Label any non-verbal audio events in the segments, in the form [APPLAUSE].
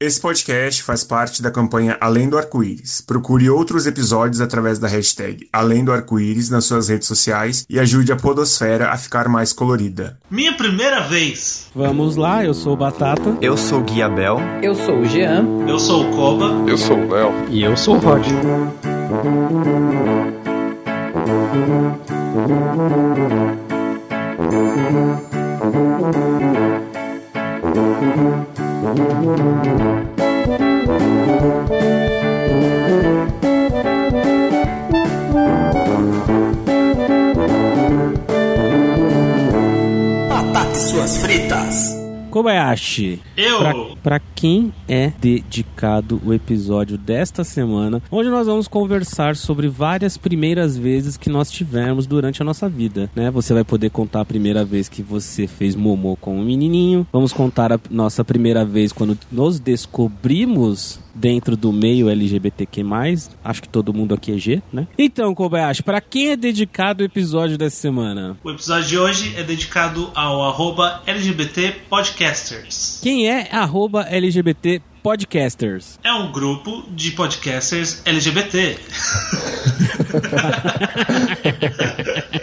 Esse podcast faz parte da campanha Além do Arco-Íris. Procure outros episódios através da hashtag Além do Arco-Íris nas suas redes sociais e ajude a podosfera a ficar mais colorida. Minha primeira vez. Vamos lá, eu sou o Batata. Eu sou o Guiabel. Eu sou o Jean. Eu sou o Koba. Eu sou o Léo. E eu sou o Rod. Batata suas fritas. Kobayashi. Eu. Pra, pra quem é dedicado o episódio desta semana, onde nós vamos conversar sobre várias primeiras vezes que nós tivemos durante a nossa vida, né? Você vai poder contar a primeira vez que você fez momô com um menininho. Vamos contar a nossa primeira vez quando nos descobrimos dentro do meio LGBTQ+, acho que todo mundo aqui é G, né? Então, Kobayashi, pra quem é dedicado o episódio dessa semana? O episódio de hoje é dedicado ao arroba LGBT Podcasters. Quem é arroba LGBT Podcasters? É um grupo de podcasters LGBT. [LAUGHS]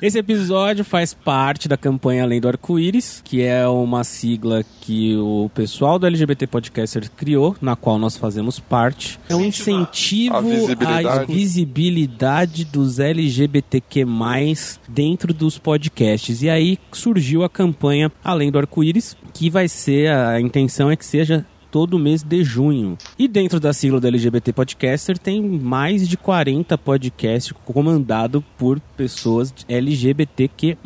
Esse episódio faz parte da campanha Além do Arco-Íris, que é uma sigla que o pessoal do LGBT Podcaster criou, na qual nós fazemos parte. É um incentivo à visibilidade dos LGBTQ+, dentro dos podcasts. E aí surgiu a campanha Além do Arco-Íris, que vai ser, a intenção é que seja todo mês de junho. E dentro da sigla do LGBT Podcaster tem mais de 40 podcasts comandados por pessoas LGBTQ+.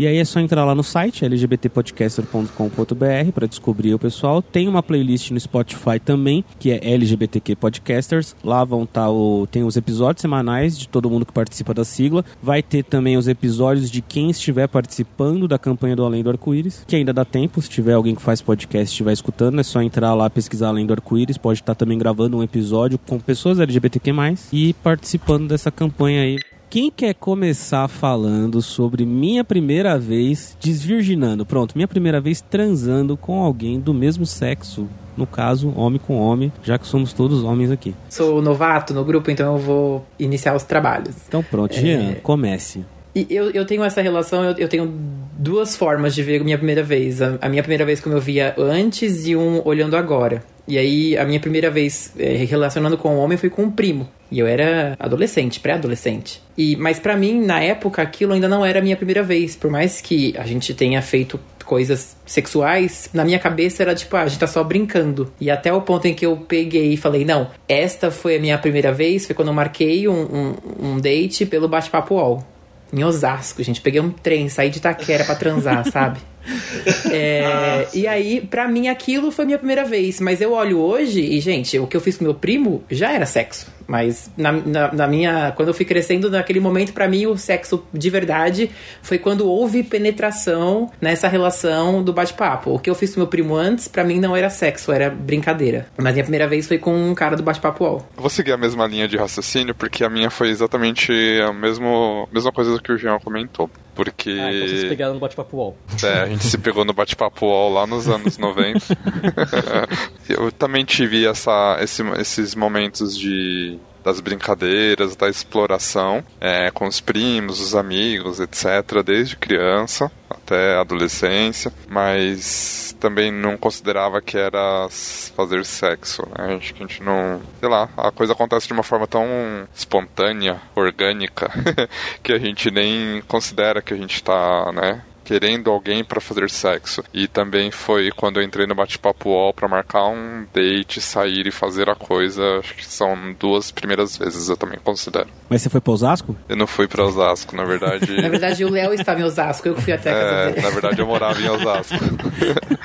E aí é só entrar lá no site lgbtpodcaster.com.br para descobrir o pessoal. Tem uma playlist no Spotify também, que é LGBTQ Podcasters. Lá vão estar o tem os episódios semanais de todo mundo que participa da sigla. Vai ter também os episódios de quem estiver participando da campanha do Além do Arco-Íris, que ainda dá tempo, se tiver alguém que faz podcast estiver escutando, é só entrar lá pesquisar Além do Arco-Íris, pode estar também gravando um episódio com pessoas LGBTQ+, e participando dessa campanha aí. Quem quer começar falando sobre minha primeira vez desvirginando? Pronto, minha primeira vez transando com alguém do mesmo sexo. No caso, homem com homem, já que somos todos homens aqui. Sou novato no grupo, então eu vou iniciar os trabalhos. Então pronto, Jean, comece. E eu, eu tenho essa relação, eu, eu tenho duas formas de ver a minha primeira vez. A, a minha primeira vez como eu via antes e um olhando agora. E aí, a minha primeira vez é, relacionando com um homem foi com um primo. E eu era adolescente, pré-adolescente. E Mas pra mim, na época, aquilo ainda não era a minha primeira vez. Por mais que a gente tenha feito coisas sexuais, na minha cabeça era tipo, ah, a gente tá só brincando. E até o ponto em que eu peguei e falei, não, esta foi a minha primeira vez, foi quando eu marquei um, um, um date pelo bate-papo UOL. Em Osasco, gente. Peguei um trem, saí de Itaquera pra transar, [LAUGHS] sabe? [LAUGHS] É, e aí, pra mim, aquilo foi minha primeira vez. Mas eu olho hoje e, gente, o que eu fiz com meu primo já era sexo. Mas na, na, na minha. Quando eu fui crescendo, naquele momento, pra mim, o sexo de verdade foi quando houve penetração nessa relação do bate-papo. O que eu fiz com meu primo antes, pra mim, não era sexo, era brincadeira. Mas minha primeira vez foi com um cara do bate-papo UOL. Eu vou seguir a mesma linha de raciocínio, porque a minha foi exatamente a mesmo, mesma coisa que o Jean comentou. Porque. Ah, então vocês pegaram no bate-papo UOL. É, a gente se pegou no bate-papo UOL lá nos anos 90. [LAUGHS] [LAUGHS] Eu também tive essa, esse- esses momentos de das brincadeiras, da exploração é, com os primos, os amigos, etc., desde criança até adolescência, mas também não considerava que era fazer sexo, né? Acho que a gente não. Sei lá, a coisa acontece de uma forma tão espontânea, orgânica, [LAUGHS] que a gente nem considera que a gente tá, né? Querendo alguém pra fazer sexo. E também foi quando eu entrei no bate-papo UOL pra marcar um date, sair e fazer a coisa. Acho que são duas primeiras vezes, eu também considero. Mas você foi pra Osasco? Eu não fui pra Osasco, na verdade. [LAUGHS] Na verdade, o Léo estava em Osasco, eu que fui até a casa É, dele. na verdade eu morava em Osasco. [LAUGHS]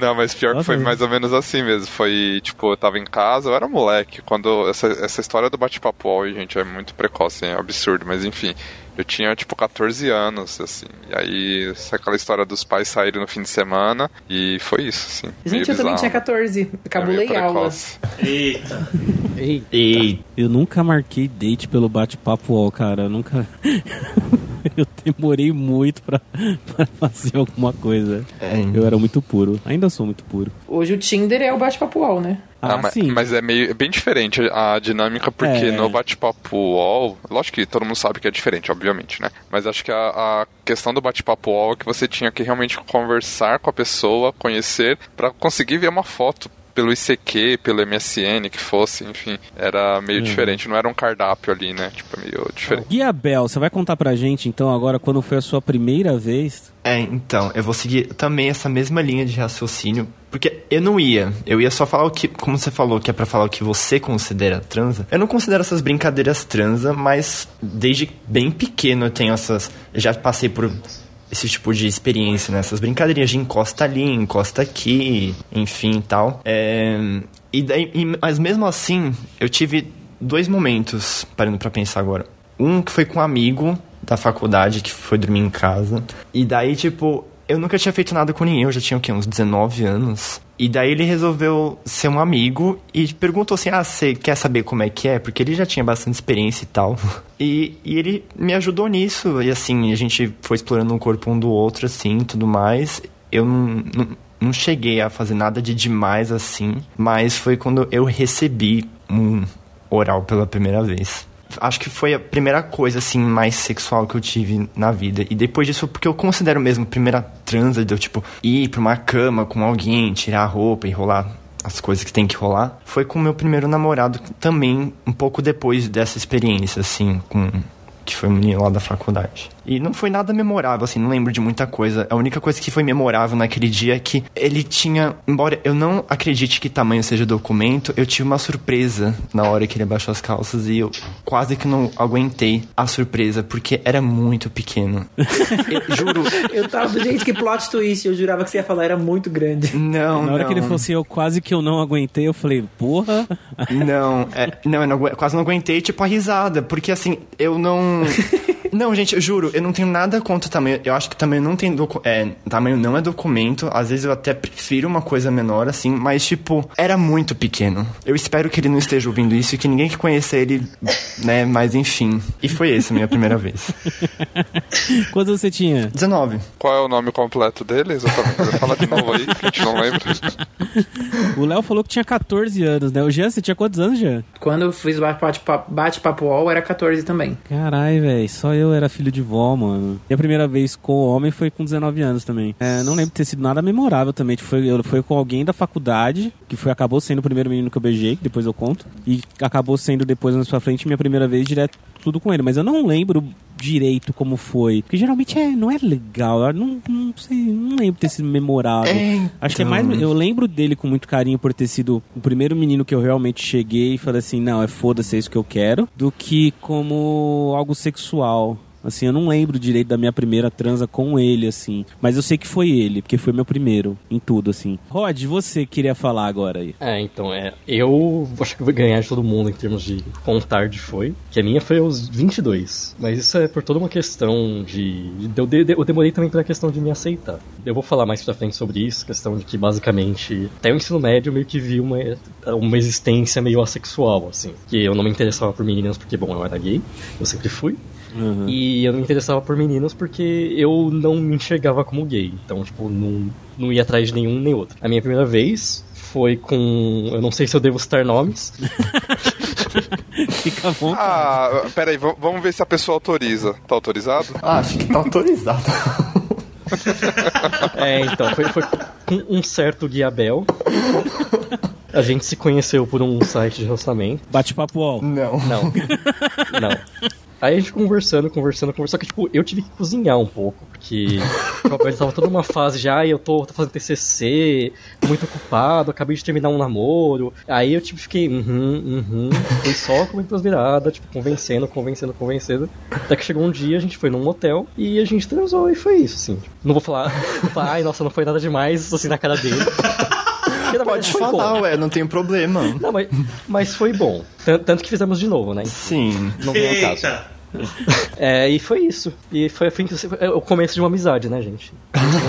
Não, mas pior que foi mais ou menos assim mesmo. Foi, tipo, eu tava em casa, eu era moleque. Quando. Essa, essa história do bate-papo gente, é muito precoce, é absurdo, mas enfim. Eu tinha, tipo, 14 anos, assim. E aí, essa- aquela história dos pais saírem no fim de semana. E foi isso, assim. Gente, eu também tinha 14. É meio Cabulei aula. precoce. Eita. Ei, E Eu nunca marquei date pelo bate-papo UOL, cara. Eu nunca. [LAUGHS] eu demorei muito pra, pra fazer alguma coisa. É, Eu era muito puro. Ainda sou muito puro. Hoje o Tinder é o bate-papo UOL, né? Ah, mas, sim. mas é meio é bem diferente a dinâmica, porque É. no bate-papo UOL, lógico que todo mundo sabe que é diferente, obviamente, né? Mas acho que a, a questão do bate-papo UOL é que você tinha que realmente conversar com a pessoa, conhecer, pra conseguir ver uma foto pelo ICQ, pelo MSN, que fosse, enfim. Era meio diferente, não era um cardápio ali, né? Tipo, meio diferente. Guia Bel, você vai contar pra gente então agora quando foi a sua primeira vez? É, então, eu vou seguir também essa mesma linha de raciocínio, porque eu não ia. Eu ia só falar o que, como você falou, que é pra falar o que você considera transa. Eu não considero essas brincadeiras transa, mas desde bem pequeno eu tenho essas. Eu já passei por esse tipo de experiência, né? Essas brincadeirinhas de encosta ali, encosta aqui, enfim tal. É, e daí, e- mas mesmo assim, eu tive dois momentos, parando pra pensar agora. Um que foi com um amigo da faculdade que foi dormir em casa. E daí, tipo, eu nunca tinha feito nada com ninguém, eu já tinha o quê? Uns 19 anos. E daí ele resolveu ser um amigo e perguntou assim: Ah, você quer saber como é que é? Porque ele já tinha bastante experiência e tal. [LAUGHS] E, e ele me ajudou nisso. E assim, a gente foi explorando o corpo um do outro, assim, tudo mais. Eu não, não, não cheguei a fazer nada de demais assim, mas foi quando eu recebi um oral pela primeira vez. Acho que foi a primeira coisa, assim, mais sexual que eu tive na vida. E depois disso, porque eu considero mesmo a primeira transa de eu, tipo, ir pra uma cama com alguém, tirar a roupa e rolar as coisas que tem que rolar, foi com o meu primeiro namorado, também um pouco depois dessa experiência, assim, com que foi um menino lá da faculdade. E não foi nada memorável, assim, não lembro de muita coisa. A única coisa que foi memorável naquele dia é que ele tinha, embora eu não acredite que tamanho seja documento, eu tive uma surpresa na hora que ele abaixou as calças e eu quase que não aguentei a surpresa, porque era muito pequeno. [LAUGHS] Eu juro, Eu tava do jeito que plot twist, eu jurava que você ia falar, era muito grande. não, Na hora não. que ele falou assim, eu quase que eu não aguentei, eu falei, porra. Não, é, não, eu não quase não aguentei, tipo, a risada, porque assim, eu não. [LAUGHS] Não, gente, eu juro, eu não tenho nada contra o tamanho. Eu acho que tamanho não tem docu é, tamanho não é documento. Às vezes eu até prefiro uma coisa menor, assim, mas tipo, era muito pequeno. Eu espero que ele não esteja ouvindo isso e que ninguém que conheça ele, né, mas enfim. E foi essa a minha primeira vez. [LAUGHS] Quando você tinha? 19. Qual é o nome completo dele, exatamente? Fala de novo aí, que a gente não lembra. O Léo falou que tinha 14 anos, né? O Jean, você tinha quantos anos, Jean? Quando eu fiz o bate-papo bate-papo UOL, era 14 também. Caralho, velho, só eu era filho de vó, mano. Minha primeira vez com o homem foi com 19 anos também. É, não lembro de ter sido nada memorável também. Tipo, Foi, eu- foi com alguém da faculdade, que foi acabou sendo o primeiro menino que eu beijei, que depois eu conto. E acabou sendo depois, anos pra frente, minha primeira vez direto tudo com ele. Mas eu não lembro direito como foi. Porque geralmente é, não é legal. Eu não, não sei, não lembro de ter sido memorável. É, Acho que é então. mais. Eu lembro dele com muito carinho por ter sido o primeiro menino que eu realmente cheguei e falei assim: não, é foda-se, é isso que eu quero. Do que como algo sexual. Assim, eu não lembro direito da minha primeira transa com ele, assim. Mas eu sei que foi ele, porque foi meu primeiro em tudo, assim. Rod, você queria falar agora aí. É, então, é. Eu acho que vou ganhar de todo mundo em termos de quão tarde foi. Que a minha foi aos 22. Mas isso é por toda uma questão de. eu, de- eu demorei também pela questão de me aceitar. Eu vou falar mais pra frente sobre isso, questão de que basicamente. Até o ensino médio eu meio que vi uma, uma existência meio assexual, assim. Que eu não me interessava por meninas porque, bom, eu era gay. Eu sempre fui. Uhum. E eu não me interessava por meninos porque eu não me enxergava como gay. Então, tipo, não, não ia atrás de nenhum nem outro. A minha primeira vez foi com. Eu não sei se eu devo citar nomes. [LAUGHS] Fica bom. Ah, peraí, vamos ver se a pessoa autoriza. Tá autorizado? Ah, acho que tá autorizado. [LAUGHS] É, então, foi, foi com um certo Guiabel. A gente se conheceu por um site de relacionamento. Bate-papo UOL. não. Não. [LAUGHS] Não. Aí a gente conversando, conversando, conversando. Só que, tipo, eu tive que cozinhar um pouco, porque [LAUGHS] o Roberto tava toda uma fase já, e eu tô, tô fazendo TCC, muito ocupado, acabei de terminar um namoro. Aí eu, tipo, fiquei, uhum, uhum. Fui só com as viradas, tipo, convencendo, convencendo, convencendo. Até que chegou um dia, a gente foi num motel, e a gente transou, e foi isso, assim. Não vou falar, não vou falar ai, nossa, não foi nada demais, assim, na cara dele. Porque, Pode foi falar, bom. ué, não tem problema. Não, mas, mas foi bom. Tan- Tanto que fizemos de novo, né? Sim. Não vem ao caso. [LAUGHS] É, e foi isso. E foi, foi, foi o começo de uma amizade, né, gente?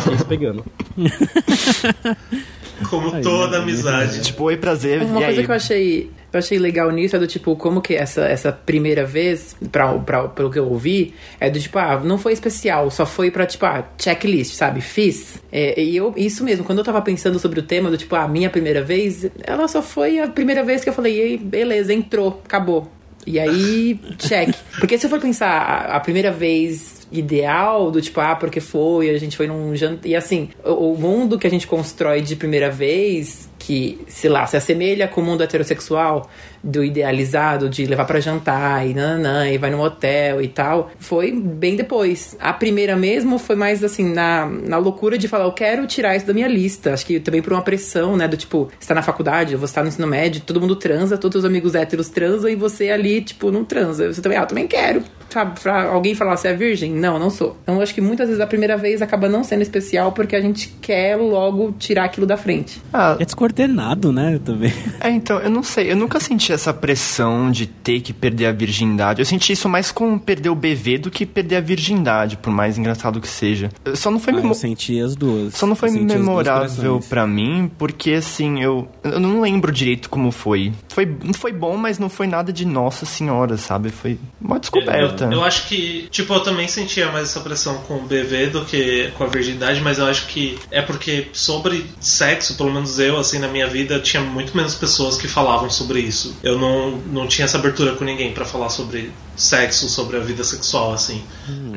Vocês pegando. [LAUGHS] Como Aí, toda né? amizade. Tipo, oi, prazer. Uma e coisa aí? que eu achei, eu achei legal nisso é do tipo, como que essa, essa primeira vez, pra, pra, pelo que eu ouvi, é do tipo, ah, não foi especial, só foi pra, tipo, ah, checklist, sabe? Fiz. É, e eu, isso mesmo, quando eu tava pensando sobre o tema do tipo, ah, minha primeira vez, ela só foi a primeira vez que eu falei, ei, beleza, entrou, acabou. E aí, check. Porque se eu for pensar a, primeira vez ideal do tipo, ah, porque foi, a gente foi num jantar. E assim, o, o mundo que a gente constrói de primeira vez, que, sei lá, se assemelha com o mundo heterossexual, do idealizado, de levar pra jantar e nananã, e vai no hotel e tal, foi bem depois. A primeira mesmo foi mais assim, na, na loucura de falar, eu quero tirar isso da minha lista. Acho que também por uma pressão, né, do tipo, você tá na faculdade, você tá no ensino médio, todo mundo transa, todos os amigos héteros transam e você ali, tipo, não transa. Você também, ah, eu também quero. Sabe, pra alguém falar, você é virgem? Não, não sou. Então eu acho que muitas vezes a primeira vez acaba não sendo especial porque a gente quer logo tirar aquilo da frente. Ah, É descoordenado, né? Também. [LAUGHS] É, então, eu não sei, eu nunca senti essa pressão de ter que perder a virgindade. Eu senti isso mais com perder o BV do que perder a virgindade, por mais engraçado que seja. Só não foi Ah, memo- eu senti as duas. Só não foi Eu memorável pra mim, porque assim, eu, eu não lembro direito como foi. Foi, foi bom, mas não foi nada de nossa senhora, sabe? Foi uma descoberta. Eu, eu acho que, tipo, eu também sentia mais essa pressão com o BV do que com a virgindade, mas eu acho que é porque sobre sexo, pelo menos eu, assim, na minha vida, tinha muito menos pessoas que falavam sobre isso. Eu não, não tinha essa abertura com ninguém pra falar sobre sexo, sobre a vida sexual, assim.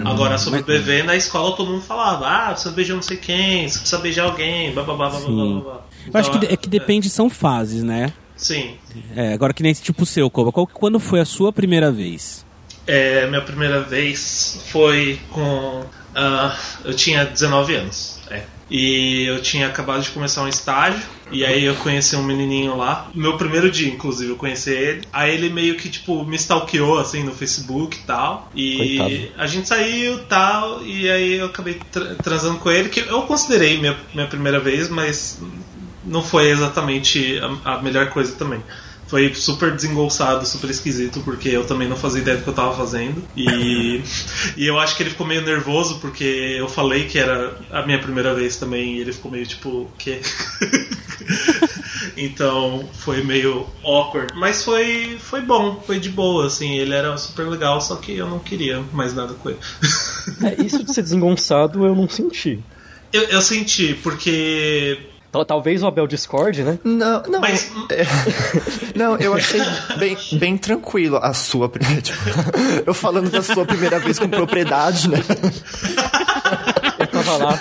Agora, sobre Hum, mas- BV, na escola todo mundo falava, ah, você beijou não sei quem, você precisa beijar alguém, blá blá blá blá blá blá. Eu acho que, Então, é que depende, são fases, né? Sim. É, agora que nem tipo o seu, Koba. Qual, quando foi a sua primeira vez? É, minha primeira vez foi com. ah, eu tinha 19 anos. E eu tinha acabado de começar um estágio. E aí eu conheci um menininho lá. Meu primeiro dia, inclusive, eu conheci ele. Aí ele meio que, tipo, me stalkeou, assim, no Facebook e tal. E Coitado. a gente saiu e tal. E aí eu acabei tra- transando com ele. Que eu considerei minha, minha primeira vez, mas não foi exatamente a, a melhor coisa também. Foi super desengolçado, super esquisito, porque eu também não fazia ideia do que eu tava fazendo. E, [LAUGHS] e eu acho que ele ficou meio nervoso, porque eu falei que era a minha primeira vez também, e ele ficou meio tipo, o quê? [LAUGHS] então foi meio awkward. Mas foi, foi bom, foi de boa, assim. Ele era super legal, só que eu não queria mais nada com ele. É, isso de ser desengonçado eu não senti. eu, eu senti, porque. Tal- Talvez o Abel discorde, né? Não, não. Mas- é- [LAUGHS] não, eu achei bem, bem tranquilo a sua. pri- [LAUGHS] Tipo, eu falando da sua primeira vez com propriedade, né? Eu tava lá.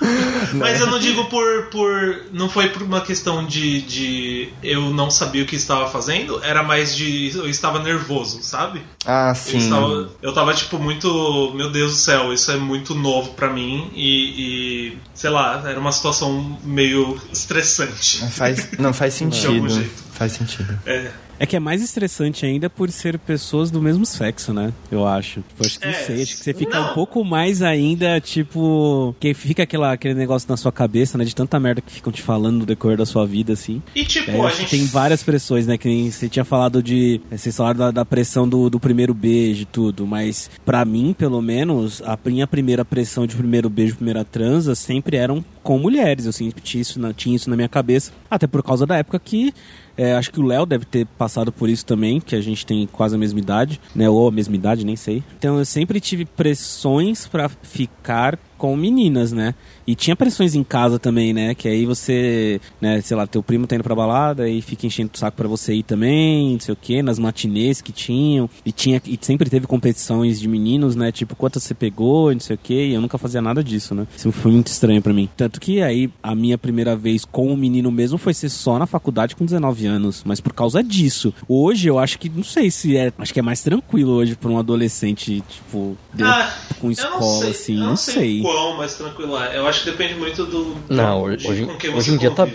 [LAUGHS] Mas eu não digo por, por. Não foi por uma questão de, de eu não sabia o que estava fazendo, era mais de. Eu estava nervoso, sabe? Ah, Eu, sim. estava, eu tava tipo muito. Meu Deus do céu, isso é muito novo pra mim e. e, sei lá, era uma situação meio estressante. Faz, não, faz [LAUGHS] sentido. Faz sentido. É. É que é mais estressante ainda por ser pessoas do mesmo sexo, né? Eu acho. Tipo, acho que não É, sei, acho que você fica não. um pouco mais ainda, tipo. Que fica aquela, aquele negócio na sua cabeça, né? De tanta merda que ficam te falando no decorrer da sua vida, assim. E tipo, É, a gente. tem várias pressões, né? Que nem você tinha falado de. Vocês falaram da, da pressão do, do primeiro beijo e tudo. Mas, pra mim, pelo menos, a minha primeira pressão de primeiro beijo, primeira transa, sempre eram com mulheres. Eu sempre tinha isso na, tinha isso na minha cabeça. Até por causa da época que. é, acho que o Léo deve ter passado por isso também, que a gente tem quase a mesma idade, né? Ou a mesma idade, nem sei. Então eu sempre tive pressões pra ficar com meninas, né? E tinha pressões em casa também, né? Que aí você, né, sei lá, teu primo tá indo pra balada e fica enchendo o saco pra você ir também, não sei o quê, nas matinês que tinham. E tinha e sempre teve competições de meninos, né? Tipo, quantas você pegou, não sei o quê, e eu nunca fazia nada disso, né? Isso foi muito estranho pra mim. Tanto que aí a minha primeira vez com o menino mesmo foi ser só na faculdade com 19 anos, mas por causa disso. Hoje eu acho que não sei se é, acho que é mais tranquilo hoje pra um adolescente, tipo, Ah, com não escola sei, assim, eu não, sei. Quão mais tranquilo é. Eu acho que depende muito do. Não, hoje- com quem hoje você em dia tá-.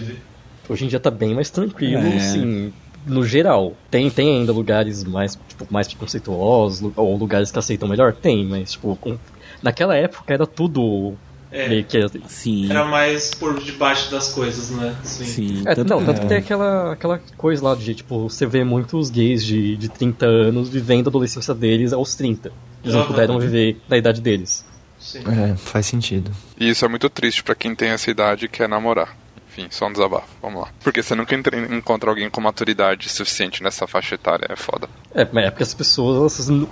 Hoje em dia tá bem mais tranquilo, É. assim, no geral. Tem, tem ainda lugares mais, tipo, mais preconceituosos, ou lugares que aceitam melhor? Tem, mas, tipo, com- naquela época era tudo É. meio que... Sim. Era mais por debaixo das coisas, né? Sim. Sim. É, tanto- não, tanto que é. tem aquela, aquela coisa lá de, tipo, você vê muitos gays de, de 30 anos vivendo a adolescência deles aos 30. Eles não Aham. puderam viver na idade deles. Sim. É, faz sentido. E isso é muito triste pra quem tem essa idade e quer namorar. Enfim, só um desabafo. Vamos lá. Porque você nunca entra- encontra alguém com maturidade suficiente nessa faixa etária. É foda. É, mas é porque as pessoas, elas não,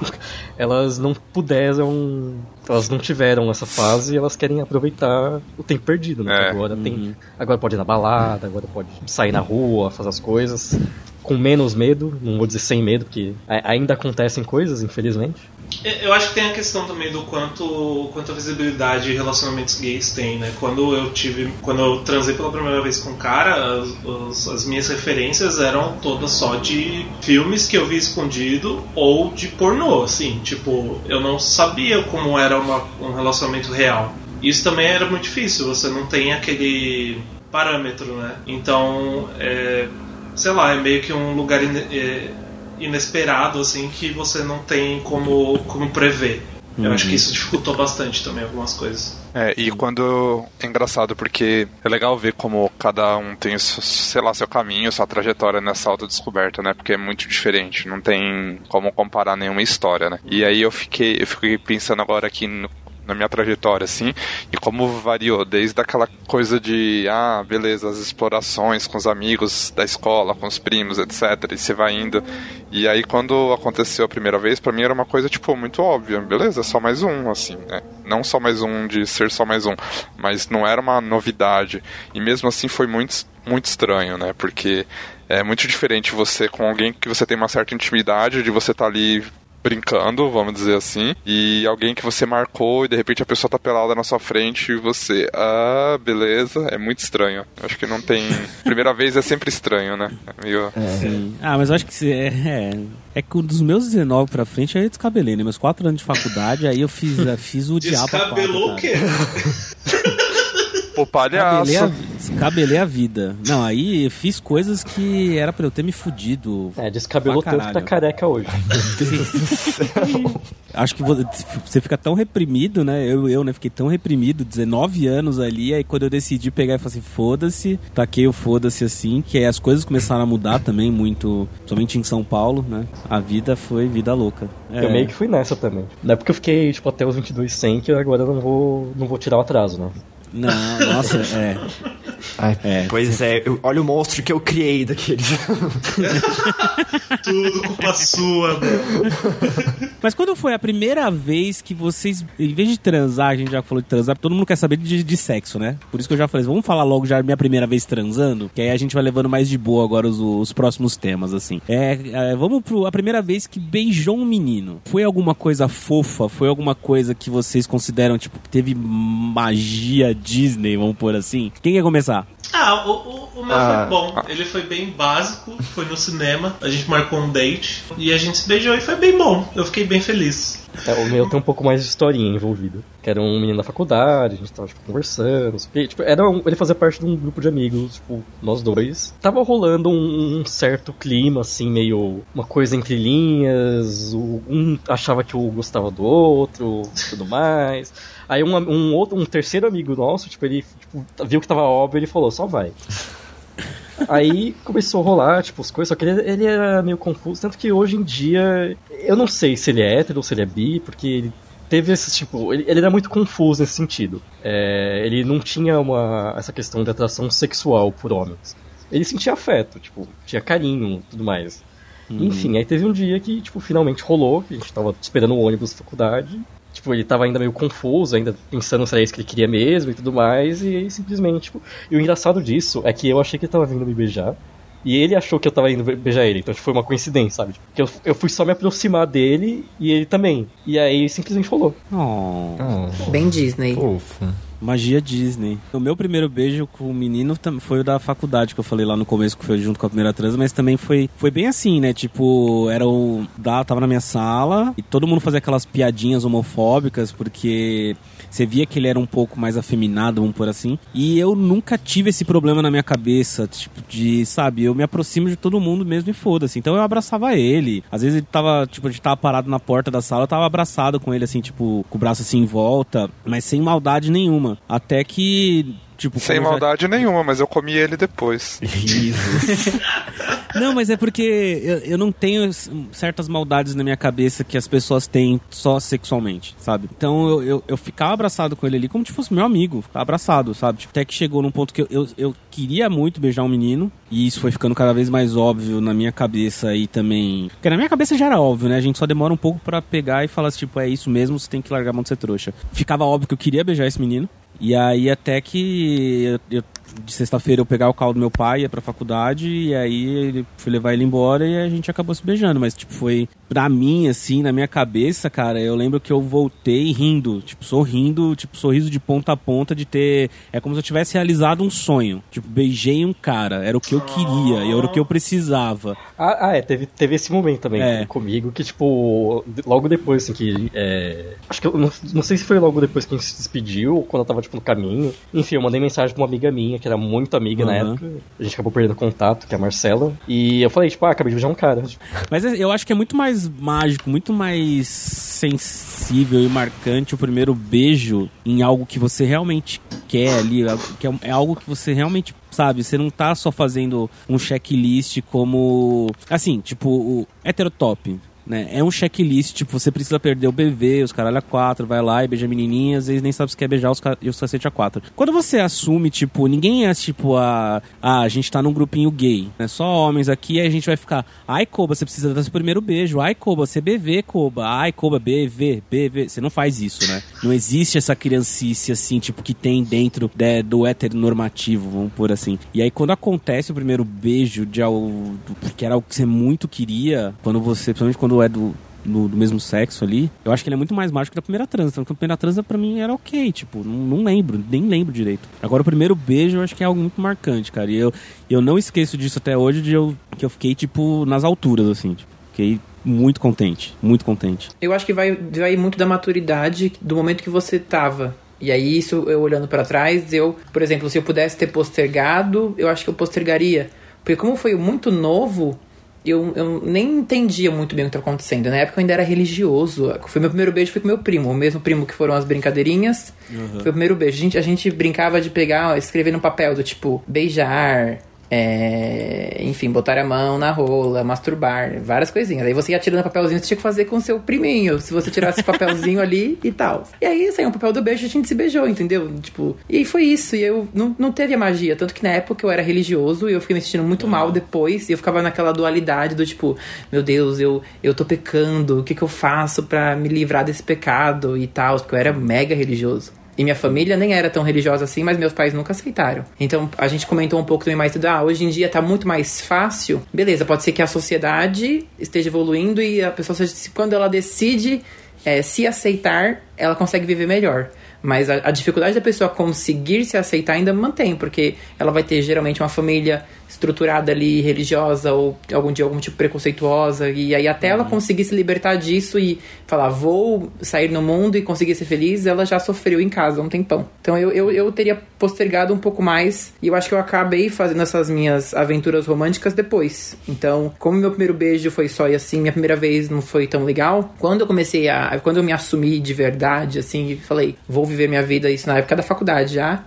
elas não puderam, elas não tiveram essa fase e elas querem aproveitar o tempo perdido, né? É. Agora tem, agora pode ir na balada, agora pode sair na rua, fazer as coisas com menos medo, não vou dizer sem medo, porque ainda acontecem coisas, infelizmente. Eu acho que tem a questão também do quanto, quanto a visibilidade relacionamentos gays tem, né? Quando eu tive. Quando eu transei pela primeira vez com um cara, as, as- as minhas referências eram todas só de filmes que eu vi escondido ou de pornô, assim. Tipo, eu não sabia como era uma- um relacionamento real. Isso também era muito difícil, você não tem aquele parâmetro, né? Então, é, sei lá, é meio que um lugar ine- é, inesperado, assim, que você não tem como, como prever. Eu acho que isso dificultou bastante também algumas coisas. É, e quando. É engraçado porque é legal ver como cada um tem, seu- sei lá, seu caminho, sua trajetória nessa autodescoberta, né? Porque é muito diferente, não tem como comparar nenhuma história, né? E aí eu fiquei, eu fiquei pensando agora aqui no- na minha trajetória, assim, e como variou, desde aquela coisa de, ah, beleza, as explorações com os amigos da escola, com os primos, etc, e você vai indo. E aí quando aconteceu a primeira vez, pra mim era uma coisa, tipo, muito óbvia, beleza, só mais um, assim, né? Não só mais um de ser só mais um, mas não era uma novidade. E mesmo assim foi muito, muito estranho, né? Porque é muito diferente você com alguém que você tem uma certa intimidade, de você estar ali brincando, vamos dizer assim, e alguém que você marcou e de repente a pessoa tá pelada na sua frente e você, ah, beleza, é muito estranho. Acho que não tem. [LAUGHS] Primeira vez é sempre estranho, né? É meio. Sim. Ah, mas eu acho que se- é, é, é que dos meus 19 pra frente aí eu descabelei, né? Meus 4 anos de faculdade, aí eu fiz, [LAUGHS] fiz o diabo. Descabelou o quê? [LAUGHS] Pô, palhaço. Descabelei a, descabelei a vida. Não, aí eu fiz coisas que era pra eu ter me fudido. É, descabelou tanto que tá careca hoje. [LAUGHS] Acho que vo- você fica tão reprimido, né? Eu, eu, né, fiquei tão reprimido, 19 anos ali, aí quando eu decidi pegar e falar assim, foda-se, taquei o foda-se assim, que aí as coisas começaram a mudar também muito, somente em São Paulo, né? A vida foi vida louca. É. Eu meio que fui nessa também. Não é porque eu fiquei, tipo, até os 22 sem que agora eu não vou, não vou tirar o atraso, né? Não, nossa, é. Ai, É. Pois é, eu- olha o monstro que eu criei daqueles. [LAUGHS] Tudo culpa sua, meu. Mas quando foi a primeira vez que vocês, em vez de transar, a gente já falou de transar, todo mundo quer saber de, de sexo, né? Por isso que eu já falei, vamos falar logo já minha primeira vez transando, que aí a gente vai levando mais de boa agora os, os próximos temas, assim. É, é, vamos pro a primeira vez que beijou um menino. Foi alguma coisa fofa? Foi alguma coisa que vocês consideram, tipo, que teve magia Disney, vamos pôr assim? Quem quer começar? Ah, o, o, o meu Ah. foi bom. Ele foi bem básico, foi no cinema, a gente marcou um date e a gente se beijou e foi bem bom. Eu fiquei bem feliz. É, o meu tem um pouco mais de historinha envolvida. Que era um menino da faculdade, a gente tava tipo, conversando. Tipo, era um- ele fazia parte de um grupo de amigos, tipo, nós dois. Tava rolando um, um certo clima, assim, meio. Uma coisa entre linhas. o- Um achava que o gostava do outro, tudo mais. Aí um, um outro, um terceiro amigo nosso, tipo, ele tipo, viu que tava óbvio ele falou, só vai. Aí começou a rolar, tipo, as coisas, só que ele, ele era meio confuso, tanto que hoje em dia, eu não sei se ele é hétero ou se ele é bi, porque ele teve esse, tipo, ele, ele era muito confuso nesse sentido. É, ele não tinha uma, essa questão de atração sexual por homens. Ele sentia afeto, tipo, tinha carinho tudo mais. Enfim, aí teve um dia que, tipo, finalmente rolou, que a gente tava esperando o ônibus da faculdade, Tipo, ele tava ainda meio confuso, ainda pensando se era isso que ele queria mesmo e tudo mais, e aí simplesmente, tipo. E o engraçado disso é que eu achei que ele tava vindo me beijar. E ele achou que eu tava indo be- beijar ele, então tipo, foi uma coincidência, sabe? Porque eu, eu fui só me aproximar dele e ele também. E aí simplesmente rolou. Oh. Bem Disney. Fofo. Magia Disney. O meu primeiro beijo com o menino foi o da faculdade, que eu falei lá no começo, que foi junto com a primeira transa, mas também foi, foi bem assim, né? Tipo, era o. Da, tava na minha sala e todo mundo fazia aquelas piadinhas homofóbicas, porque você via que ele era um pouco mais afeminado, vamos por assim. E eu nunca tive esse problema na minha cabeça, tipo, de, sabe, eu me aproximo de todo mundo mesmo e foda-se. Então eu abraçava ele. Às vezes ele tava, tipo, a gente tava parado na porta da sala, eu tava abraçado com ele, assim, tipo, com o braço assim em volta, mas sem maldade nenhuma. Até que. Tipo, Sem eu já- maldade nenhuma, mas eu comi ele depois. [LAUGHS] Risos. [LAUGHS] Não, mas é porque eu, eu não tenho certas maldades na minha cabeça que as pessoas têm só sexualmente, sabe? Então eu, eu, eu ficava abraçado com ele ali como se fosse meu amigo, ficava abraçado, sabe? Tipo, até que chegou num ponto que eu, eu, eu queria muito beijar um menino, e isso foi ficando cada vez mais óbvio na minha cabeça e também. Porque na minha cabeça já era óbvio, né? A gente só demora um pouco pra pegar e falar assim, tipo, é isso mesmo, você tem que largar a mão de ser trouxa. Ficava óbvio que eu queria beijar esse menino. E aí até que eu, eu- de sexta-feira eu pegar o carro do meu pai, ia pra faculdade, e aí ele fui levar ele embora e a gente acabou se beijando. Mas, tipo, foi pra mim, assim, na minha cabeça, cara, eu lembro que eu voltei rindo, tipo, sorrindo, tipo, sorriso de ponta a ponta de ter. É como se eu tivesse realizado um sonho. Tipo, beijei um cara, era o que eu queria, era o que eu precisava. Ah, ah, é, teve, teve esse momento também É. comigo, que, tipo, logo depois, assim, que. é, acho que eu não, não sei se foi logo depois que a gente se despediu, ou quando eu tava, tipo, no caminho. Enfim, eu mandei mensagem pra uma amiga minha, que era muito amiga na Uhum. época. A gente acabou perdendo contato, que é a Marcela. E eu falei, tipo, ah, acabei de beijar um cara. Mas é- eu acho que é muito mais mágico, muito mais sensível e marcante o primeiro beijo em algo que você realmente quer ali, que é, é algo que você realmente sabe, você não tá só fazendo um checklist como assim, tipo o heterotop. Né? É um checklist, tipo, você precisa perder o BV, os caralho a quatro, vai lá e beija menininhas, eles nem sabem se quer beijar os, e os cacete a quatro. Quando você assume, tipo, ninguém é tipo a. Ah, a gente tá num grupinho gay, né? Só homens aqui, aí a gente vai ficar. Ai, Koba, você precisa dar seu primeiro beijo. Ai, Koba, você BV, Koba. Ai, Koba, BV, BV. Você não faz isso, né? Não existe essa criancice, assim, tipo, que tem dentro né, do heteronormativo, vamos por assim. E aí, quando acontece o primeiro beijo de al... que era algo que você muito queria, quando você, principalmente quando é do, do, do mesmo sexo ali, eu acho que ele é muito mais mágico que a primeira transa. Porque a primeira transa pra mim era ok, tipo, não, não lembro, nem lembro direito. Agora o primeiro beijo eu acho que é algo muito marcante, cara. E eu, eu não esqueço disso até hoje, de eu, que eu fiquei, tipo, nas alturas, assim, tipo, fiquei muito contente, muito contente. Eu acho que vai, vai muito da maturidade do momento que você tava. E aí, isso eu olhando pra trás, eu, por exemplo, se eu pudesse ter postergado, eu acho que eu postergaria. Porque como foi muito novo, eu, eu nem entendia muito bem o que estava acontecendo. Na época eu ainda era religioso. Foi meu primeiro beijo foi com meu primo, o mesmo primo que foram as brincadeirinhas. Foi o primeiro beijo. A gente, a gente brincava de pegar, escrever no papel do tipo, beijar. É, enfim, botar a mão na rola, masturbar, várias coisinhas. Aí você ia tirando papelzinho, você tinha que fazer com o seu priminho. Se você tirasse esse papelzinho ali e tal. E aí saiu um papel do beijo e a gente se beijou, entendeu? Tipo, e foi isso. E eu não, não teve a magia. Tanto que na época eu era religioso e eu fiquei me sentindo muito mal depois. E eu ficava naquela dualidade do tipo, meu Deus, eu, eu tô pecando, o que, que eu faço pra me livrar desse pecado e tal? Porque eu era mega religioso. E minha família nem era tão religiosa assim, mas meus pais nunca aceitaram. Então a gente comentou um pouco também mais tudo. Ah, hoje em dia tá muito mais fácil. Beleza, pode ser que a sociedade esteja evoluindo e a pessoa, quando ela decide é, se aceitar, ela consegue viver melhor. Mas a, a dificuldade da pessoa conseguir se aceitar ainda mantém, porque ela vai ter geralmente uma família estruturada ali, religiosa, ou algum dia algum tipo preconceituosa, e aí até ela conseguir se libertar disso e falar, vou sair no mundo e conseguir ser feliz, ela já sofreu em casa há um tempão. Então eu, eu, eu teria postergado um pouco mais, e eu acho que eu acabei fazendo essas minhas aventuras românticas depois. Então, como meu primeiro beijo foi só e assim, minha primeira vez não foi tão legal, quando eu comecei a. Quando eu me assumi de verdade, assim, e falei, vou viver minha vida, isso na época da faculdade já.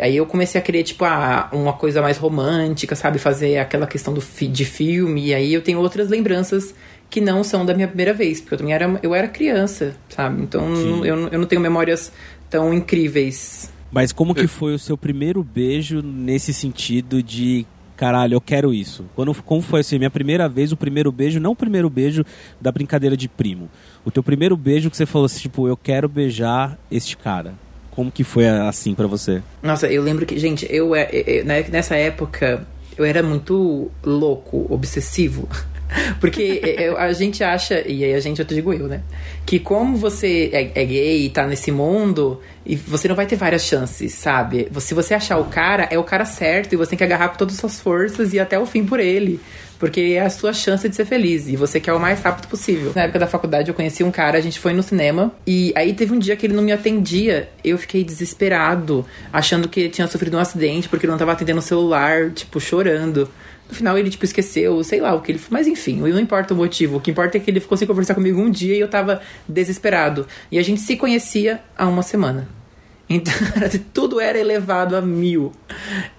Aí eu comecei a querer, tipo, ah, uma coisa mais romântica, sabe? Fazer aquela questão do fi- de filme. E aí eu tenho outras lembranças que não são da minha primeira vez. Porque eu também era, eu era criança, sabe? Então eu, não- eu não tenho memórias tão incríveis. Mas como que foi o seu primeiro beijo nesse sentido de caralho, eu quero isso? Quando, como foi assim, minha primeira vez, o primeiro beijo, não o primeiro beijo da brincadeira de primo. O teu primeiro beijo que você falou assim, tipo, eu quero beijar este cara. Como que foi assim pra você? Nossa, eu lembro que, gente, eu, é- é- é- né, nessa época eu era muito louco, obsessivo. [LAUGHS] [LAUGHS] Porque a gente acha, e aí a gente, eu te digo eu, né? Que como você é, é gay e tá nesse mundo, e você não vai ter várias chances, sabe? Se você achar o cara, é o cara certo, e você tem que agarrar com todas as suas forças e ir até o fim por ele. Porque é a sua chance de ser feliz. E você quer o mais rápido possível. Na época da faculdade, eu conheci um cara, a gente foi no cinema. E aí teve um dia que ele não me atendia. Eu fiquei desesperado, achando que ele tinha sofrido um acidente, porque ele não tava atendendo o celular, tipo, chorando. No final ele, tipo, esqueceu, sei lá o que ele... Mas enfim, não importa o motivo. O que importa é que ele ficou sem conversar comigo um dia e eu tava desesperado. E a gente se conhecia há uma semana. Então, [LAUGHS] tudo era elevado a mil.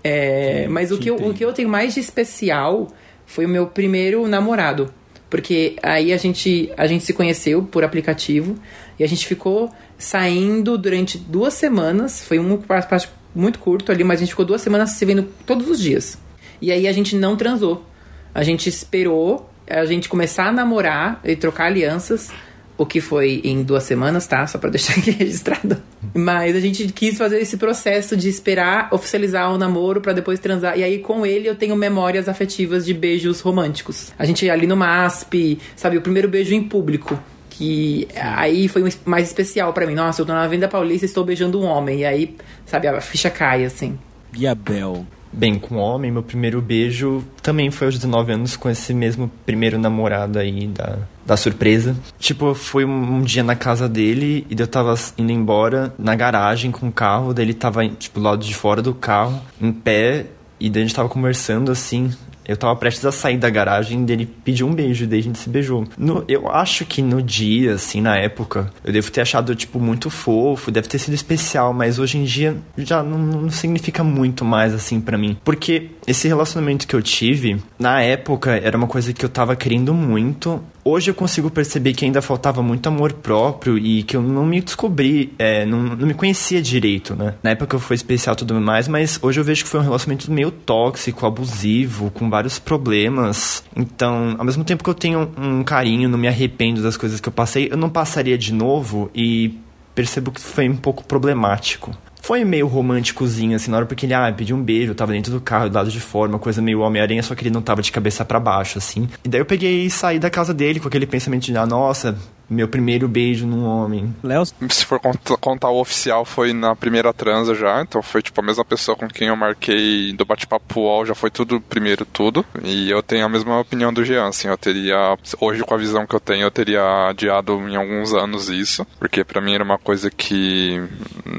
É, mas o que, eu, o que eu tenho mais de especial foi o meu primeiro namorado. Porque aí a gente, a gente se conheceu por aplicativo e a gente ficou saindo durante duas semanas. Foi um passo muito curto ali, mas a gente ficou duas semanas se vendo todos os dias. E aí a gente não transou. A gente esperou a gente começar a namorar e trocar alianças o que foi em duas semanas, tá? Só pra [LAUGHS] deixar aqui registrado. Mas a gente quis fazer esse processo de esperar oficializar o namoro para depois transar. E aí, com ele, eu tenho memórias afetivas de beijos românticos. A gente ali no MASP, sabe? O primeiro beijo em público. Que aí foi mais especial para mim. Nossa, eu tô na Venda Paulista e estou beijando um homem. E aí, sabe, a ficha cai, assim. Biabel. Bem, com homem, meu primeiro beijo também foi aos 19 anos com esse mesmo primeiro namorado aí da, da surpresa. Tipo, foi um, um dia na casa dele e eu tava indo embora na garagem com o carro, daí ele tava, tipo, do lado de fora do carro, em pé, e daí a gente tava conversando assim, eu tava prestes a sair da garagem dele pediu um beijo, e daí a gente se beijou. No, eu acho que no dia, assim, na época, eu devo ter achado, tipo, muito fofo, deve ter sido especial, mas hoje em dia já não, não significa muito mais, assim, para mim. Porque esse relacionamento que eu tive, na época, era uma coisa que eu tava querendo muito, hoje eu consigo perceber que ainda faltava muito amor próprio e que eu não me descobri, é, não, não me conhecia direito, né? Na época foi especial e tudo mais, mas hoje eu vejo que foi um relacionamento meio tóxico, abusivo, com vários problemas. Então, ao mesmo tempo que eu tenho um carinho, não me arrependo das coisas que eu passei, eu não passaria de novo e percebo que foi um pouco problemático. Foi meio românticozinho, assim, na hora porque ele, ah, pediu um beijo, tava dentro do carro, do lado de fora, uma coisa meio Homem-Aranha, só que ele não tava de cabeça para baixo, assim. E daí eu peguei e saí da casa dele com aquele pensamento de, ah, nossa, meu primeiro beijo num homem. Léo? Se for contar, contar o oficial, foi na primeira transa já, então foi tipo a mesma pessoa com quem eu marquei do bate-papo UOL, já foi tudo primeiro tudo. E eu tenho a mesma opinião do Jean, assim, eu teria, hoje com a visão que eu tenho, eu teria adiado em alguns anos isso, porque para mim era uma coisa que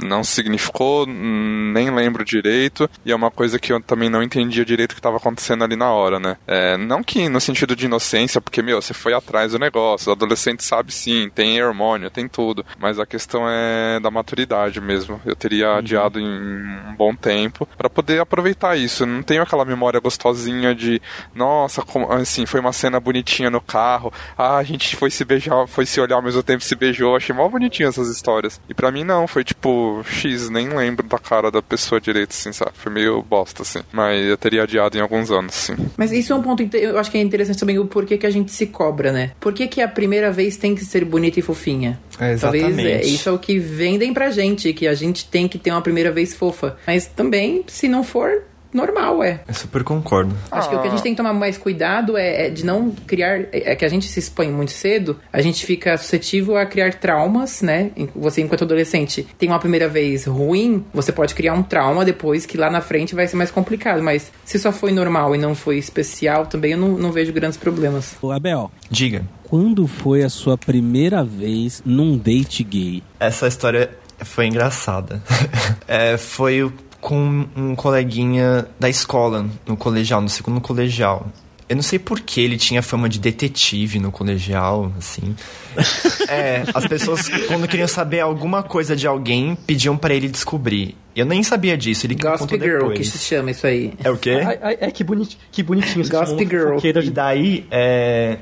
não significou, nem lembro direito, e é uma coisa que eu também não entendia direito o que estava acontecendo ali na hora, né? É, não que no sentido de inocência, porque, meu, você foi atrás do negócio, o adolescente sabe sim, tem hormônio, tem tudo. Mas a questão é da maturidade mesmo. Eu teria uhum. adiado em um bom tempo para poder aproveitar isso. Eu não tenho aquela memória gostosinha de, nossa, como, assim, foi uma cena bonitinha no carro. Ah, a gente foi se beijar, foi se olhar ao mesmo tempo se beijou. Achei mal bonitinho essas histórias. E para mim não, foi tipo, X, nem lembro da cara da pessoa direito, assim, sabe? Foi meio bosta, assim. Mas eu teria adiado em alguns anos, sim. Mas isso é um ponto, eu acho que é interessante também o porquê que a gente se cobra, né? Por que, que a primeira vez tem que ser bonita e fofinha. É, exatamente. Talvez é, isso é o que vendem pra gente, que a gente tem que ter uma primeira vez fofa. Mas também, se não for, normal, é. Eu super concordo. Acho que o que a gente tem que tomar mais cuidado é, é, de não criar. É que a gente se expõe muito cedo, a gente fica suscetível a criar traumas, né? Você, enquanto adolescente, tem uma primeira vez ruim, você pode criar um trauma depois que lá na frente vai ser mais complicado. Mas se só foi normal e não foi especial, também eu não, não vejo grandes problemas. O Abel. Diga. Quando foi a sua primeira vez num date gay? Essa história foi engraçada. [LAUGHS] é, foi com um coleguinha da escola, no colegial, no segundo colegial. Eu não sei por que ele tinha fama de detetive no colegial, assim. [LAUGHS] é, as pessoas, quando queriam saber alguma coisa de alguém, pediam para ele descobrir. Eu nem sabia disso, ele Gossip contou Girl, depois. que se chama isso aí. É o quê? É, é que, bonit, que bonitinho. Gossip Girl. E daí, é,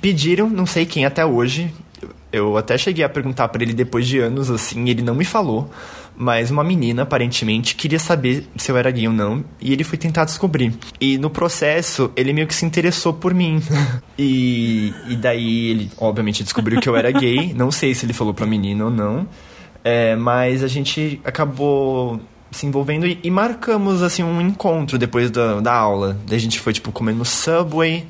pediram, não sei quem até hoje, eu até cheguei a perguntar para ele depois de anos, assim, ele não me falou. Mas uma menina, aparentemente, queria saber se eu era gay ou não, e ele foi tentar descobrir. E no processo, ele meio que se interessou por mim. [LAUGHS] e, e daí ele, obviamente, descobriu que eu era gay. [LAUGHS] Não sei se ele falou pra menina ou não. É, mas a gente acabou se envolvendo e, e, marcamos, assim, um encontro depois da, da aula. Daí a gente foi, tipo, comendo no Subway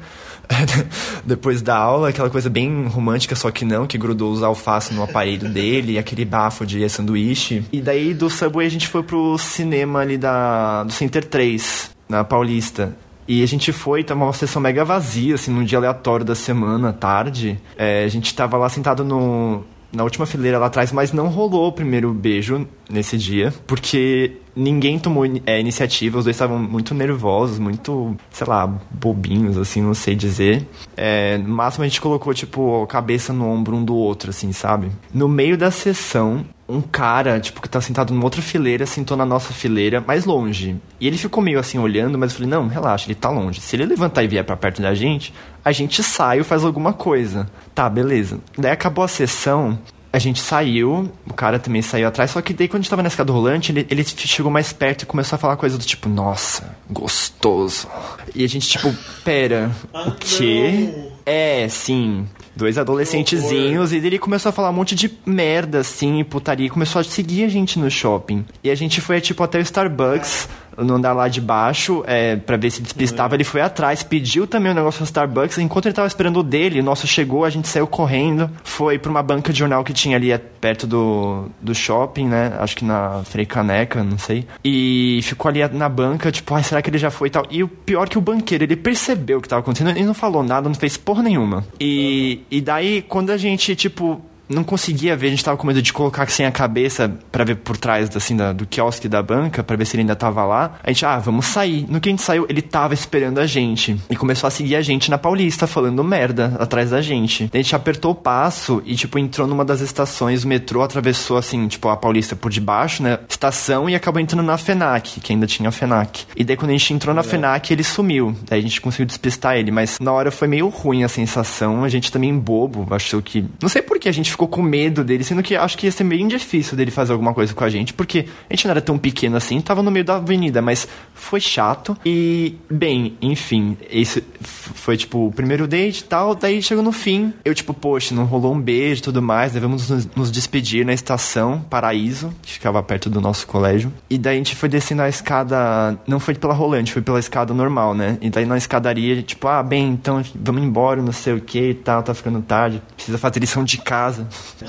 [LAUGHS] depois da aula, aquela coisa bem romântica, só que não, que grudou os alfaces no aparelho dele, [LAUGHS] aquele bafo de sanduíche. E daí do Subway a gente foi pro cinema ali da, do Center 3, na Paulista. E a gente foi, tava uma sessão mega vazia, assim, num dia aleatório da semana, tarde. É, a gente tava lá sentado no, na última fileira lá atrás, mas não rolou o primeiro beijo nesse dia, porque ninguém tomou é, iniciativa, os dois estavam muito nervosos, muito, sei lá, bobinhos, assim, não sei dizer. É, no máximo a gente colocou, tipo, cabeça no ombro um do outro, assim, sabe? No meio da sessão, um cara, tipo, que tá sentado numa outra fileira, sentou na nossa fileira, mais longe. E ele ficou meio assim olhando, mas eu falei, não, relaxa, ele tá longe. Se ele levantar e vier pra perto da gente, a gente sai ou faz alguma coisa. Tá, beleza. Daí acabou a sessão, a gente saiu, o cara também saiu atrás, só que daí quando a gente tava na escada rolante, ele, ele chegou mais perto e começou a falar coisa do tipo, nossa, gostoso. E a gente, tipo, pera, o quê? É, sim. Dois adolescentezinhos, e ele começou a falar um monte de merda, assim, putaria, e começou a seguir a gente no shopping. E a gente foi, tipo, até o Starbucks, no andar lá de baixo, é, pra ver se despistava. Ele foi atrás, pediu também o negócio no Starbucks. Enquanto ele tava esperando o dele, o nosso chegou, a gente saiu correndo. Foi pra uma banca de jornal que tinha ali é, perto do, do shopping, né? Acho que na Frei Caneca, não sei. E ficou ali na banca, tipo, ai, será que ele já foi e tal? E o pior que o banqueiro, ele percebeu o que tava acontecendo, ele não falou nada, não fez porra nenhuma. E, e daí, quando a gente, tipo, não conseguia ver, a gente tava com medo de colocar sem a cabeça para ver por trás assim, da, do quiosque da banca, para ver se ele ainda tava lá. A gente, ah, vamos sair. No que a gente saiu, ele tava esperando a gente. E começou a seguir a gente na Paulista, falando merda atrás da gente. A gente apertou o passo e, tipo, entrou numa das estações, o metrô atravessou, assim, tipo, a Paulista por debaixo, né? Estação e acabou entrando na FENAC, que ainda tinha a FENAC. E daí quando a gente entrou na FENAC, ele sumiu. Daí a gente conseguiu despistar ele, mas na hora foi meio ruim a sensação. A gente também bobo, achou que. Não sei por que a gente ficou com medo dele, sendo que acho que ia ser meio difícil dele fazer alguma coisa com a gente, porque a gente não era tão pequeno assim, tava no meio da avenida, mas foi chato. E, bem, enfim, esse foi tipo o primeiro date e tal. Daí chegou no fim, eu, tipo, poxa, não rolou um beijo e tudo mais, devemos nos, nos despedir na estação Paraíso, que ficava perto do nosso colégio. E daí a gente foi descendo a escada, não foi pela rolante, foi pela escada normal, né? E daí na escadaria, tipo, ah, bem, então vamos embora, não sei o que e tal, tá ficando tarde, precisa fazer lição de casa.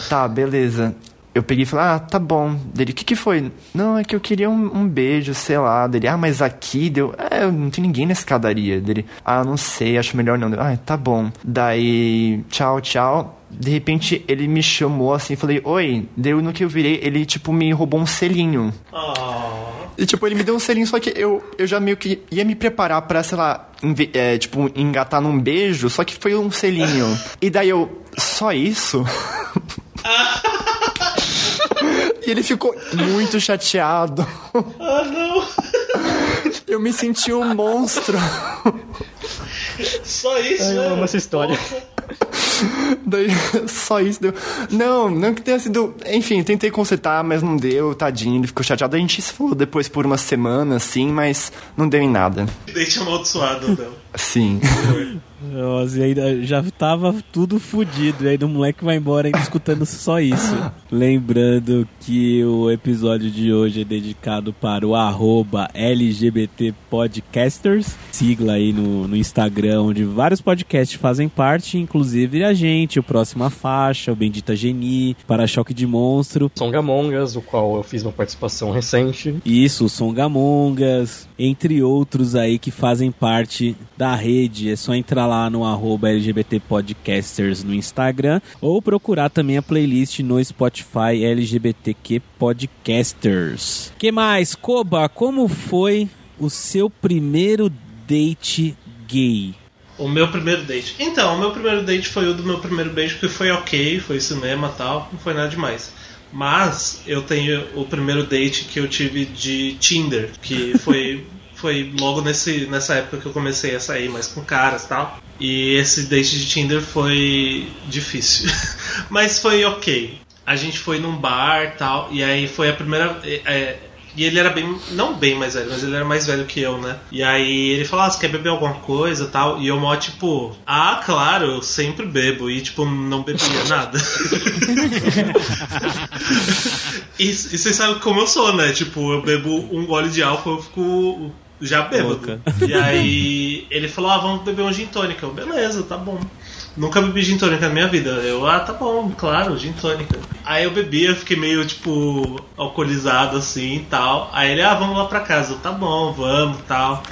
Tá, beleza. Eu peguei e falei, ah, tá bom. Dele, o que que foi? Não, é que eu queria um, um, beijo, sei lá. Dele, ah, mas aqui deu. É, não tem ninguém na escadaria. Dele, ah, não sei, acho melhor não. Ah, tá bom. Daí, tchau, tchau. De repente ele me chamou assim, falei, oi. Deu no que eu virei, ele tipo me roubou um selinho. Oh. E tipo, ele me deu um selinho, só que eu, eu já meio que ia me preparar pra, sei lá, é, tipo, engatar num beijo, só que foi um selinho. [LAUGHS] e daí eu, só isso? [LAUGHS] e ele ficou muito chateado. Ah, não! [LAUGHS] Eu me senti um monstro. Só isso, Ai, eu amo essa história. Daí, [LAUGHS] só isso deu. Não, não que tenha sido. Enfim, tentei consertar, mas não deu, tadinho, ele ficou chateado. A gente se falou depois por uma semana, assim, mas não deu em nada. Date amaldiçoado, então. Sim. Nossa, e ainda já tava tudo fodido. E aí o moleque vai embora ainda escutando só isso. Lembrando que o episódio de hoje é dedicado para o arroba LGBT Podcasters. Sigla aí no, no Instagram, onde vários podcasts fazem parte, inclusive a gente, o Próxima Faixa, o Bendita Geni, Para-Choque de Monstro. Songamongas, o qual eu fiz uma participação recente. Isso, o Songamongas, entre outros aí que fazem parte da rede. É só entrar lá no arroba LGBT Podcasters no Instagram ou procurar também a playlist no Spotify LGBTQ Podcasters. que mais? Koba, como foi o seu primeiro date gay? O meu primeiro date. Então, o meu primeiro date foi o do meu primeiro beijo, que foi ok, foi cinema e tal, não foi nada demais. Mas eu tenho o primeiro date que eu tive de Tinder, que foi [LAUGHS] foi logo nesse, nessa época que eu comecei a sair mais com caras e tal. E esse date de Tinder foi difícil. [LAUGHS] Mas foi ok. A gente foi num bar tal, e aí foi a primeira. É, e ele era bem. Não bem mais velho, mas ele era mais velho que eu, né? E aí ele falou: ah, você quer beber alguma coisa tal? E eu mó tipo, ah, claro, eu sempre bebo. E tipo, não bebia nada. [LAUGHS] [LAUGHS] e, e vocês sabem como eu sou, né? Tipo, eu bebo um gole de álcool, eu fico já bêbado. E aí ele falou: ah, vamos beber um gin tônica. Eu, beleza, tá bom. Nunca bebi gin tônica na minha vida. Eu, ah, tá bom, claro, gin tônica. Aí eu bebi, eu fiquei meio, tipo, alcoolizado assim e tal. Aí ele, ah, vamos lá pra casa. Eu, tá bom, vamos tal.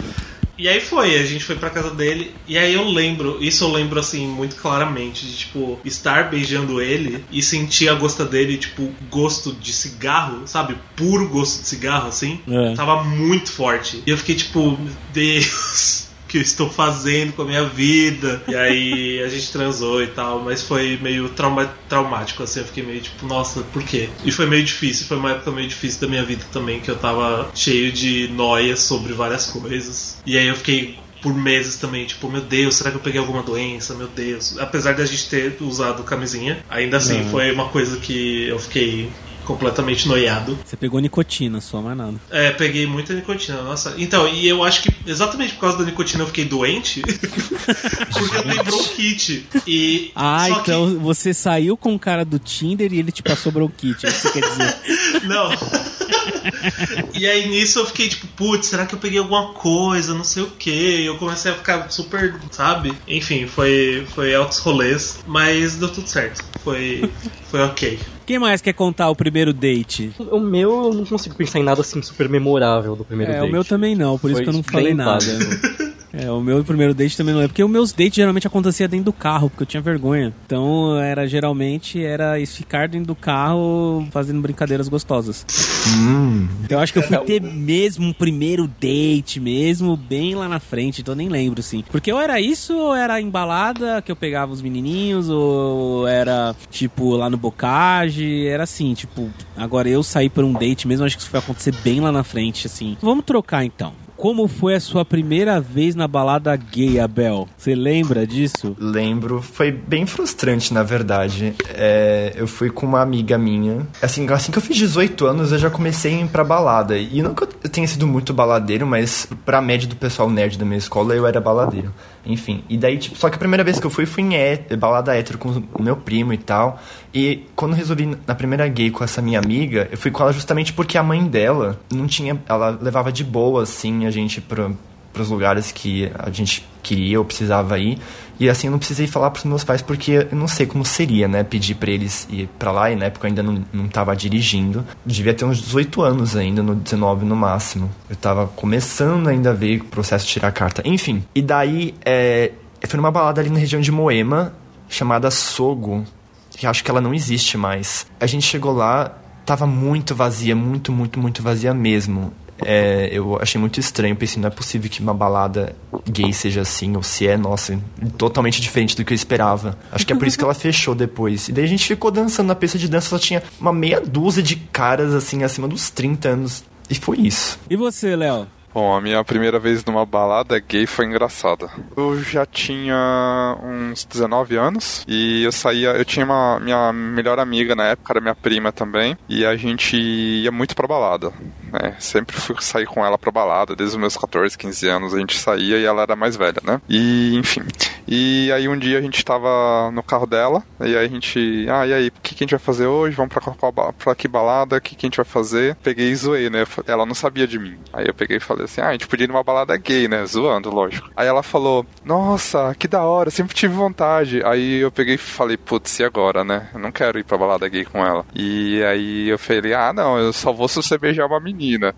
E aí foi, a gente foi pra casa dele, e aí eu lembro, isso eu lembro assim muito claramente, de tipo, estar beijando ele e sentir a gosta dele, tipo, gosto de cigarro, sabe? Puro gosto de cigarro, assim. É. Tava muito forte. E eu fiquei tipo, Deus. Que eu estou fazendo com a minha vida? E aí a gente transou e tal, mas foi meio trauma traumático, assim, eu fiquei meio tipo, nossa, por quê? E foi meio difícil, foi uma época meio difícil da minha vida também, que eu tava cheio de noias sobre várias coisas. E aí eu fiquei por meses também, tipo, meu Deus, será que eu peguei alguma doença? Meu Deus. Apesar de a gente ter usado camisinha, ainda assim Uhum. foi uma coisa que eu fiquei completamente noiado. Você pegou nicotina só, mais nada. É, peguei muita nicotina, nossa. Então, e eu acho que exatamente por causa da nicotina eu fiquei doente, [LAUGHS] porque eu tenho bronquite. E Ah, só que- então você saiu com o cara do Tinder e ele te passou bronquite, é isso que quer dizer. [LAUGHS] Não. e aí nisso eu fiquei tipo, putz, será que eu peguei alguma coisa? Não sei o que. Eu comecei a ficar super, sabe? Enfim, foi, foi altos rolês, mas deu tudo certo. Foi, foi ok. Quem mais quer contar o primeiro date? O meu, eu não consigo pensar em nada assim super memorável do primeiro é, date. o meu também não, por isso Foi que eu não falei nada. [LAUGHS] É, o meu primeiro date também não é. Porque os meus dates geralmente acontecia dentro do carro, porque eu tinha vergonha. Então era geralmente era isso, ficar dentro do carro fazendo brincadeiras gostosas. Hum. Eu acho que eu fui ter mesmo um primeiro date mesmo, bem lá na frente, então eu nem lembro, assim. Porque ou era isso, ou era embalada que eu pegava os menininhos, ou era, tipo, lá no bocage, era assim, tipo... Agora eu saí por um date mesmo, acho que isso foi acontecer bem lá na frente, assim. Vamos trocar, então. Como foi a sua primeira vez na balada gay, Abel? Você lembra disso? Lembro, foi bem frustrante, na verdade. É, eu fui com uma amiga minha. Assim, assim que eu fiz 18 anos, eu já comecei a ir pra balada. E não que eu tenha sido muito baladeiro, mas pra média do pessoal nerd da minha escola, eu era baladeiro. Enfim, e daí, tipo, só que a primeira vez que eu fui, fui em hé- balada hétero com o meu primo e tal. E quando resolvi na primeira gay com essa minha amiga, eu fui com ela justamente porque a mãe dela não tinha. Ela levava de boa, assim, a gente pra, pros lugares que a gente queria ou precisava ir. E assim, eu não precisei falar pros meus pais porque eu não sei como seria, né? Pedir pra eles ir pra lá e na época eu ainda não, não dirigindo. Devia ter uns 18 anos ainda, no 19 no máximo. Eu tava começando ainda a ver o processo de tirar a carta. Enfim, e daí é, fui numa balada ali na região de Moema, chamada Sogo, que acho que ela não existe mais. A gente chegou lá, tava muito vazia, muito, muito, muito vazia mesmo. É, eu achei muito estranho, pensei, não é possível que uma balada gay seja assim, ou se é, nossa, totalmente diferente do que eu esperava. Acho que é por isso que ela [LAUGHS] fechou depois. E daí a gente ficou dançando na pista de dança, só tinha uma meia dúzia de caras, assim, acima dos 30 anos. E foi isso. E você, Léo? Bom, a minha primeira vez numa balada gay foi engraçada. Eu já tinha uns 19 anos e eu saía, eu tinha uma minha melhor amiga na época, era minha prima também, e a gente ia muito pra balada, né? Sempre fui sair com ela pra balada, desde os meus 14, 15 anos a gente saía e ela era mais velha, né? E enfim. E aí um dia a gente tava no carro dela, e aí a gente, ah, e aí, o que, que a gente vai fazer hoje? Vamos pra, ba- pra que balada? O que, que a gente vai fazer? Peguei e zoei, né? Ela não sabia de mim. Aí eu peguei e falei assim, ah, a gente podia ir numa balada gay, né? Zoando, lógico. Aí ela falou, nossa, que da hora, sempre tive vontade. Aí eu peguei e falei, putz, e agora, né? Eu não quero ir pra balada gay com ela. E aí eu falei, ah, não, eu só vou se você beijar uma menina.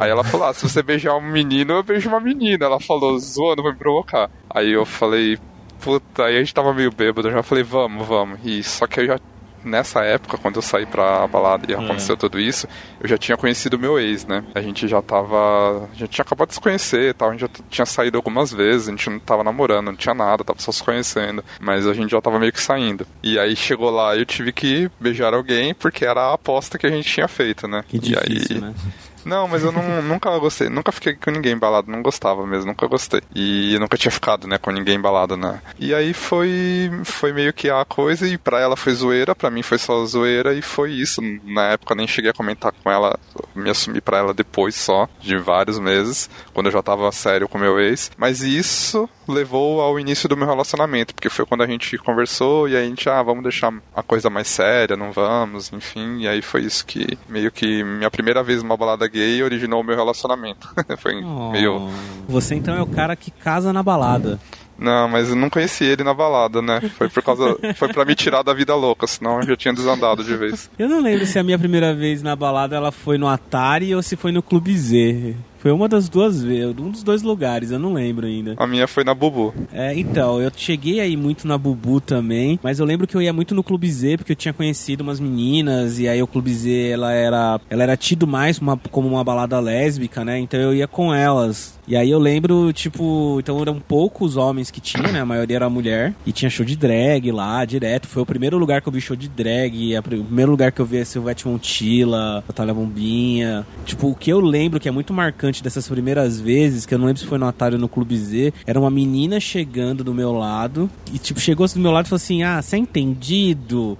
Aí ela falou, ah, se você beijar um menino, eu beijo uma menina. Ela falou, zoando, vai me provocar. Aí eu falei, puta, aí a gente tava meio bêbado, eu já falei, vamos, vamos. E só que eu já, nessa época, quando eu saí pra balada e aconteceu tudo isso, eu já tinha conhecido meu ex, né? A gente já tava, a gente tinha acabado de se conhecer e tal, a gente já tinha saído algumas vezes, a gente não tava namorando, não tinha nada, tava só se conhecendo. Mas a gente já tava meio que saindo. E aí chegou lá e eu tive que beijar alguém porque era a aposta que a gente tinha feito, né? Que e difícil, aí, né? [LAUGHS] não, mas eu não, [LAUGHS] nunca gostei, nunca fiquei com ninguém embalado, não gostava mesmo, nunca gostei. E eu nunca tinha ficado, né, com ninguém embalado, né. E aí foi, foi meio que a coisa, e pra ela foi zoeira, pra mim foi só zoeira, e foi isso. Na época eu nem cheguei a comentar com ela, me assumi pra ela depois só, de vários meses, quando eu já tava sério com meu ex. Mas isso levou ao início do meu relacionamento, porque foi quando a gente conversou, e aí a gente, ah, vamos deixar a coisa mais séria, não vamos, enfim. E aí foi isso que, meio que, minha primeira vez numa balada gay originou o meu relacionamento. [LAUGHS] foi Oh. meio... Você então é o cara que casa na balada. Não, mas eu não conheci ele na balada, né? Foi por causa. Foi pra me tirar da vida louca, senão eu já tinha desandado de vez. Eu não lembro se a minha primeira vez na balada ela foi no Atari ou se foi no Clube Z. Foi uma das duas vezes, um dos dois lugares, eu não lembro ainda. A minha foi na Bubu. É, então, eu cheguei aí muito na Bubu também, mas eu lembro que eu ia muito no Clube Z, porque eu tinha conhecido umas meninas, e aí o Clube Z, ela era, ela era tido mais uma, como uma balada lésbica, né? Então eu ia com elas. E aí eu lembro, tipo, então eram poucos homens que tinha, né? A maioria era mulher. E tinha show de drag lá, direto. Foi o primeiro lugar que eu vi show de drag. O primeiro lugar que eu vi a Silvete Montilla, Natália Bombinha. Tipo, o que eu lembro que é muito marcante dessas primeiras vezes, que eu não lembro se foi no Atari ou no Clube Z, era uma menina chegando do meu lado. E, tipo, chegou do meu lado e falou assim: Ah, você é entendido?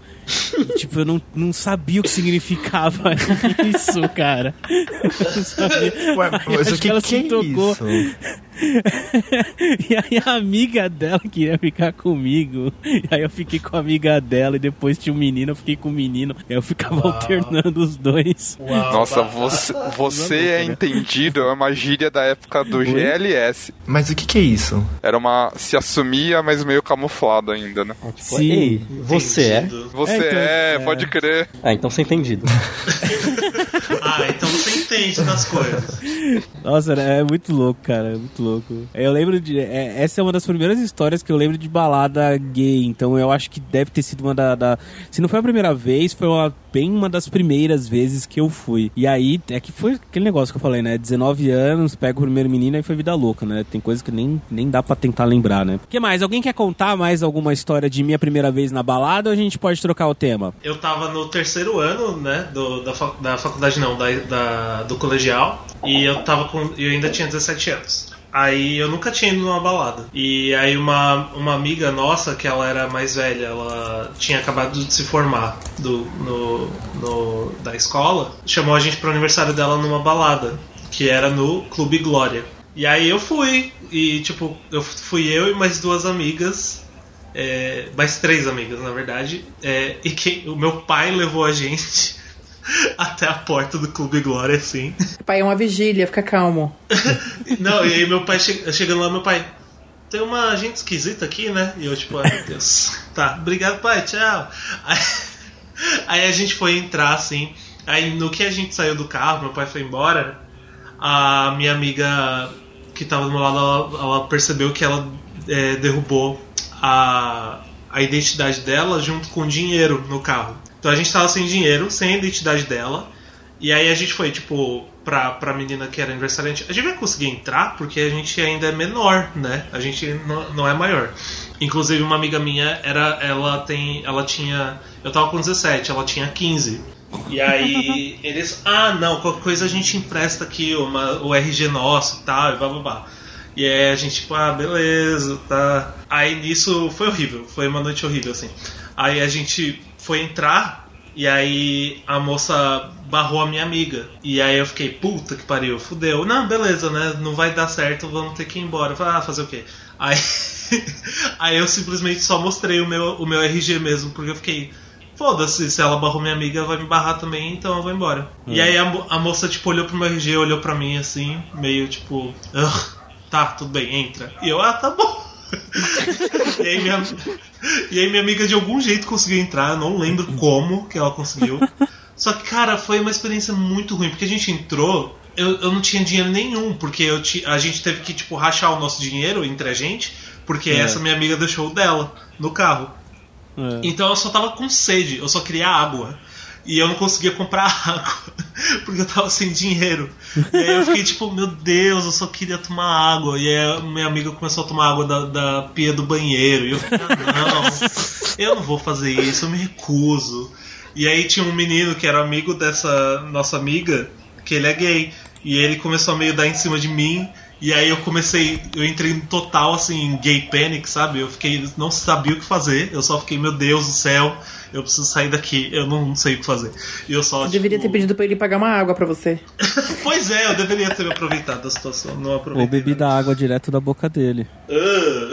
E, [LAUGHS] tipo, eu não, não sabia o que significava [LAUGHS] isso, cara. [LAUGHS] Não sabia. Ué, mas o que, que se é tocou. isso? [LAUGHS] e aí a amiga dela queria ficar comigo. E aí eu fiquei com a amiga dela e depois tinha um menino, eu fiquei com o menino. E aí eu ficava alternando os dois. Uau, Nossa, [LAUGHS] você, você é entendido, é uma gíria da época do GLS. Mas o que, que é isso? Era uma. se assumia, mas meio camuflado ainda, né? Tipo, Sim. Ei, você é? Você É, então, é, é. pode crer. Ah, então você é entendido. [LAUGHS] Ah, então você entende das coisas. Nossa, é muito louco, cara. É muito louco. Eu lembro de. é, essa é uma das primeiras histórias que eu lembro de balada gay. Então eu acho que deve ter sido uma da. da- se não foi a primeira vez, foi uma, bem uma das primeiras vezes que eu fui. E aí, é que foi aquele negócio que eu falei, né? 19 anos, pega o primeiro menino e foi vida louca, né? Tem coisas que nem, nem dá pra tentar lembrar, né? O que mais? Alguém quer contar mais alguma história de minha primeira vez na balada ou a gente pode trocar o tema? Eu tava no terceiro ano, né, do, da, da faculdade não, da, da- do colegial, e eu tava com. Eu ainda tinha 17 anos. Aí eu nunca tinha ido numa balada. E aí uma, uma amiga nossa, que ela era mais velha, ela tinha acabado de se formar do, no, no- da escola, chamou a gente pro aniversário dela numa balada, que era no Clube Glória. E aí eu fui, e tipo, eu fui eu e mais duas amigas, é, mais três amigas, na verdade. É, e que o meu pai levou a gente [LAUGHS] até a porta do Clube Glória, assim. Pai, é uma vigília, fica calmo. [LAUGHS] Não, e aí meu pai che- chegando lá, meu pai. Tem uma gente esquisita aqui, né? E eu, tipo, ai meu Deus. [LAUGHS] Tá, obrigado, pai, tchau. Aí, aí a gente foi entrar, assim. Aí no que a gente saiu do carro, meu pai foi embora. A minha amiga que tava do meu lado, ela, ela percebeu que ela é, derrubou a, a identidade dela junto com o dinheiro no carro. Então a gente tava sem dinheiro, sem a identidade dela. E aí a gente foi, tipo, pra, pra menina que era aniversariante. A gente vai conseguir entrar porque a gente ainda é menor, né? A gente não, não é maior. Inclusive uma amiga minha era. Ela tem. Ela tinha. Eu tava com 17, ela tinha 15. E aí [LAUGHS] eles. Ah não, qualquer coisa a gente empresta aqui uma, o RG nosso e tal, e blá blá blá. E aí a gente, tipo, ah, beleza, tá. Aí nisso foi horrível, foi uma noite horrível, assim. Aí a gente foi entrar e aí a moça barrou a minha amiga. E aí eu fiquei, puta que pariu, fudeu. Não, beleza, né? Não vai dar certo, vamos ter que ir embora. Eu falei, ah, fazer o quê? Aí, [LAUGHS] aí eu simplesmente só mostrei o meu, o meu RG mesmo, porque eu fiquei. Foda-se, se ela barrou minha amiga, vai me barrar também, então eu vou embora. E aí a, a moça, tipo, olhou pro meu RG, olhou pra mim assim, meio tipo, "Ugh, tá, tudo bem, entra. E eu, ah, tá bom. E, aí minha, e aí minha amiga de algum jeito conseguiu entrar, não lembro como que ela conseguiu. Só que, cara, foi uma experiência muito ruim, porque a gente entrou, eu, eu não tinha dinheiro nenhum, porque eu ti- a gente teve que, tipo, rachar o nosso dinheiro entre a gente, porque É. essa minha amiga deixou o dela no carro. É. Então eu só tava com sede, eu só queria água. E eu não conseguia comprar [LAUGHS] água, porque eu tava sem dinheiro. E aí eu fiquei tipo, meu Deus, eu só queria tomar água. E aí minha amiga começou a tomar água da, da pia do banheiro. E eu fiquei, ah, não, eu não vou fazer isso, eu me recuso. E aí tinha um menino que era amigo dessa nossa amiga, que ele é gay. E ele começou a meio dar em cima de mim. E aí eu comecei, eu entrei em total assim, gay panic, sabe? Eu fiquei, não sabia o que fazer. Eu só fiquei, meu Deus do céu, eu preciso sair daqui, eu não sei o que fazer. E eu só. Eu deveria ter tipo, pedido pra ele pagar uma água pra você. [LAUGHS] Pois é, eu deveria ter aproveitado a situação, não Ou aproveitei. bebi da água direto da boca dele. Ah.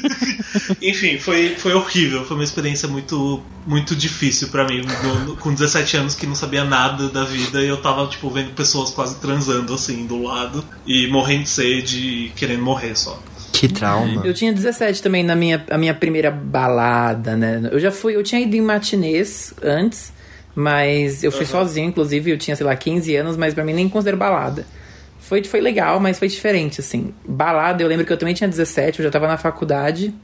[LAUGHS] Enfim, foi, foi horrível. Foi uma experiência muito, muito difícil pra mim. No- no- com 17 anos que não sabia nada da vida e eu tava, tipo, vendo pessoas quase transando assim do lado e morrendo de sede e querendo morrer só. Que trauma. Eu tinha 17 também na minha, a minha primeira balada, né? Eu já fui, eu tinha ido em matinês antes, mas eu fui sozinho, inclusive, eu tinha, sei lá, 15 anos, mas pra mim nem considero balada. Foi, foi legal, mas foi diferente, assim. Balada, eu lembro que eu também tinha 17, eu já tava na faculdade.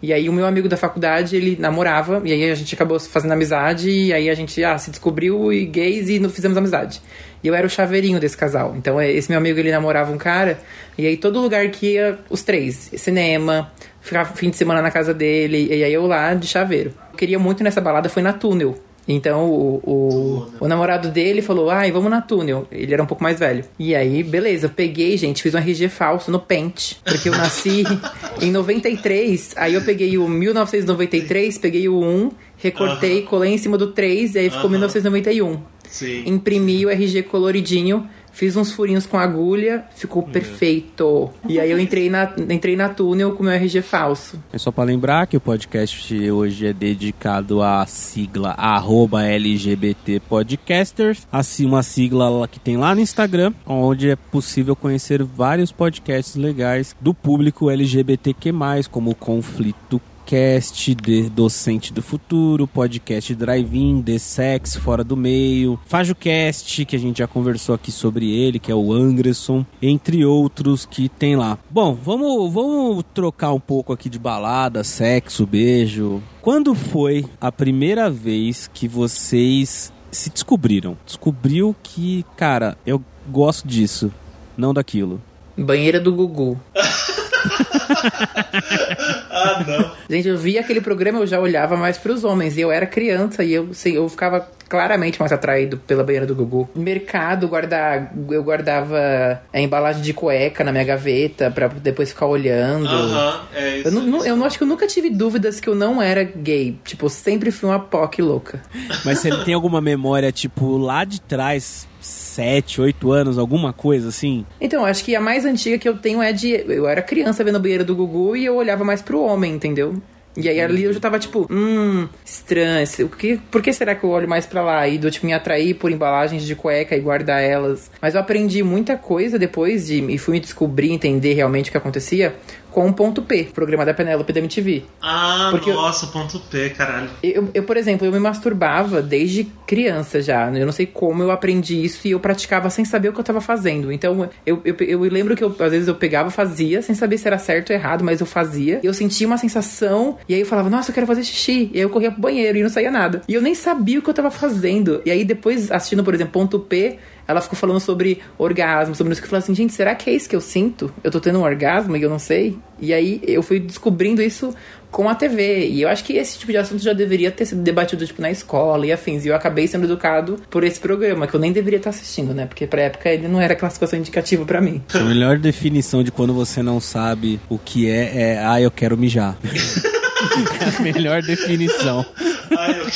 E aí o meu amigo da faculdade, ele namorava, e aí a gente acabou fazendo amizade, e aí a gente ah, se descobriu e gays e não fizemos amizade. E eu era o chaveirinho desse casal. Então é, esse meu amigo, ele namorava um cara, e aí todo lugar que ia, os três, cinema, ficava fim de semana na casa dele, e aí eu lá de chaveiro. Eu queria muito nessa balada, foi na Túnel. Então o, o, o, namorado dele falou: ai, vamos na túnel. Ele era um pouco mais velho. E aí, beleza, eu peguei, gente, fiz um RG falso no Pente. Porque eu nasci [LAUGHS] em 93. Aí eu peguei o 1993, peguei o 1, recortei, uh -huh. colei em cima do 3, e aí ficou uh -huh. 1991. Sim. Imprimi o RG coloridinho Fiz uns furinhos com agulha, ficou Uhum. perfeito. E aí eu entrei na, entrei na túnel com meu RG falso. É só pra lembrar que o podcast hoje é dedicado à sigla arroba LGBT Podcasters, assim uma sigla que tem lá no Instagram, onde é possível conhecer vários podcasts legais do público LGBTQ+, como o Conflito podcast de Docente do Futuro, podcast Drive-In, The Sex, Fora do Meio, FajoCast, que a gente já conversou aqui sobre ele, que é o Anderson, entre outros que tem lá. Bom, vamos, vamos trocar um pouco aqui de balada, sexo, beijo. Quando foi a primeira vez que vocês se descobriram? Descobriu que, cara, eu gosto disso, não daquilo. Banheira do Gugu. [LAUGHS] ah, não. Gente, eu via aquele programa, eu já olhava mais pros homens. E eu era criança e eu, assim, eu ficava claramente mais atraído pela banheira do Gugu. Mercado, guardar, eu guardava a embalagem de cueca na minha gaveta pra depois ficar olhando. Aham, é isso. Eu não, não- eu não acho que eu nunca tive dúvidas que eu não era gay. Tipo, eu sempre fui uma POC louca. Mas você tem alguma memória, tipo, lá de trás, 7, 8 anos, alguma coisa assim? Então, acho que a mais antiga que eu tenho é de. Eu era criança vendo a banheira do Gugu e eu olhava mais pro homem, entendeu? E aí ali eu já tava tipo, hum, estranho. O que, por que será que eu olho mais pra lá? E do tipo me atrair por embalagens de cueca e guardar elas. Mas eu aprendi muita coisa depois de. E fui me descobrir, entender realmente o que acontecia com o ponto P, programa da Penélope da MTV. Ah, Porque eu- nossa, ponto P, caralho. Eu, eu, por exemplo, eu me masturbava desde criança já. Eu não sei como eu aprendi isso e eu praticava sem saber o que eu tava fazendo. Então, eu, eu, eu lembro que eu, às vezes eu pegava, fazia, sem saber se era certo ou errado, mas eu fazia. E eu sentia uma sensação, e aí eu falava, nossa, eu quero fazer xixi. E aí eu corria pro banheiro e não saía nada. E eu nem sabia o que eu tava fazendo. E aí depois, assistindo, por exemplo, ponto P, ela ficou falando sobre orgasmo, sobre isso que eu falei assim, gente, será que é isso que eu sinto? Eu tô tendo um orgasmo e eu não sei? E aí eu fui descobrindo isso com a TV. E eu acho que esse tipo de assunto já deveria ter sido debatido, tipo, na escola e afins. E eu acabei sendo educado por esse programa, que eu nem deveria estar assistindo, né? Porque pra época ele não era classificação indicativa pra mim. A melhor definição de quando você não sabe o que é é, ah, eu quero mijar. [LAUGHS] É a melhor definição. Ai, eu.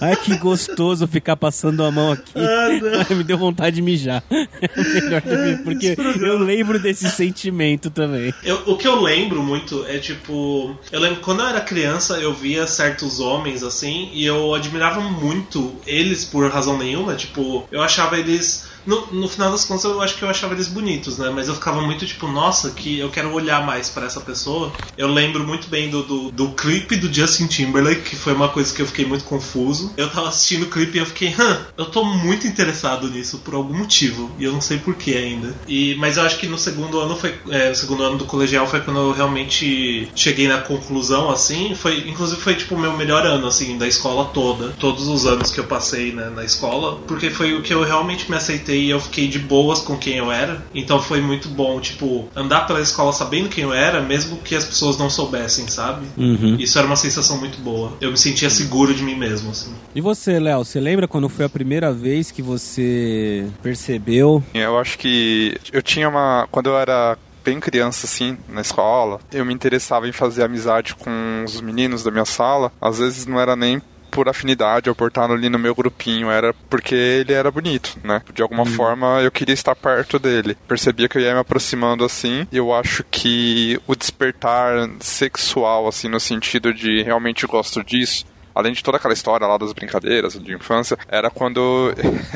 Ai, que gostoso ficar passando a mão aqui. Ai, me deu vontade de mijar. É [LAUGHS] melhor definição, porque eu lembro desse sentimento também. Eu- o que eu lembro muito é tipo. Eu lembro quando eu era criança, eu via certos homens assim, e eu admirava muito eles por razão nenhuma. Tipo, eu achava eles. No, no final das contas, eu acho que eu achava eles bonitos, né? Mas eu ficava muito tipo, nossa, que eu quero olhar mais pra essa pessoa. Eu lembro muito bem do, do, do clipe do Justin Timberlake, que foi uma coisa que eu fiquei muito confuso. Eu tava assistindo o clipe e eu fiquei, hã, eu tô muito interessado nisso por algum motivo. E eu não sei porquê ainda. E, mas eu acho que no segundo ano foi. É, segundo ano do colegial foi quando eu realmente cheguei na conclusão, assim. Foi, inclusive foi tipo o meu melhor ano, assim, da escola toda. Todos os anos que eu passei né, na escola. Porque foi o que eu realmente me aceitei e eu fiquei de boas com quem eu era. Então foi muito bom, tipo, andar pela escola sabendo quem eu era, mesmo que as pessoas não soubessem, sabe? Uhum. Isso era uma sensação muito boa. Eu me sentia seguro de mim mesmo, assim. E você, Léo, você lembra quando foi a primeira vez que você percebeu? Eu acho que eu tinha uma. Quando eu era bem criança, assim, na escola, eu me interessava em fazer amizade com os meninos da minha sala. Às vezes não era nem por afinidade ou por estar ali no meu grupinho, era porque ele era bonito, né? De alguma forma eu queria estar perto dele. Percebia que eu ia me aproximando assim, e eu acho que o despertar sexual, assim, no sentido de realmente gosto disso, além de toda aquela história lá das brincadeiras de infância, era quando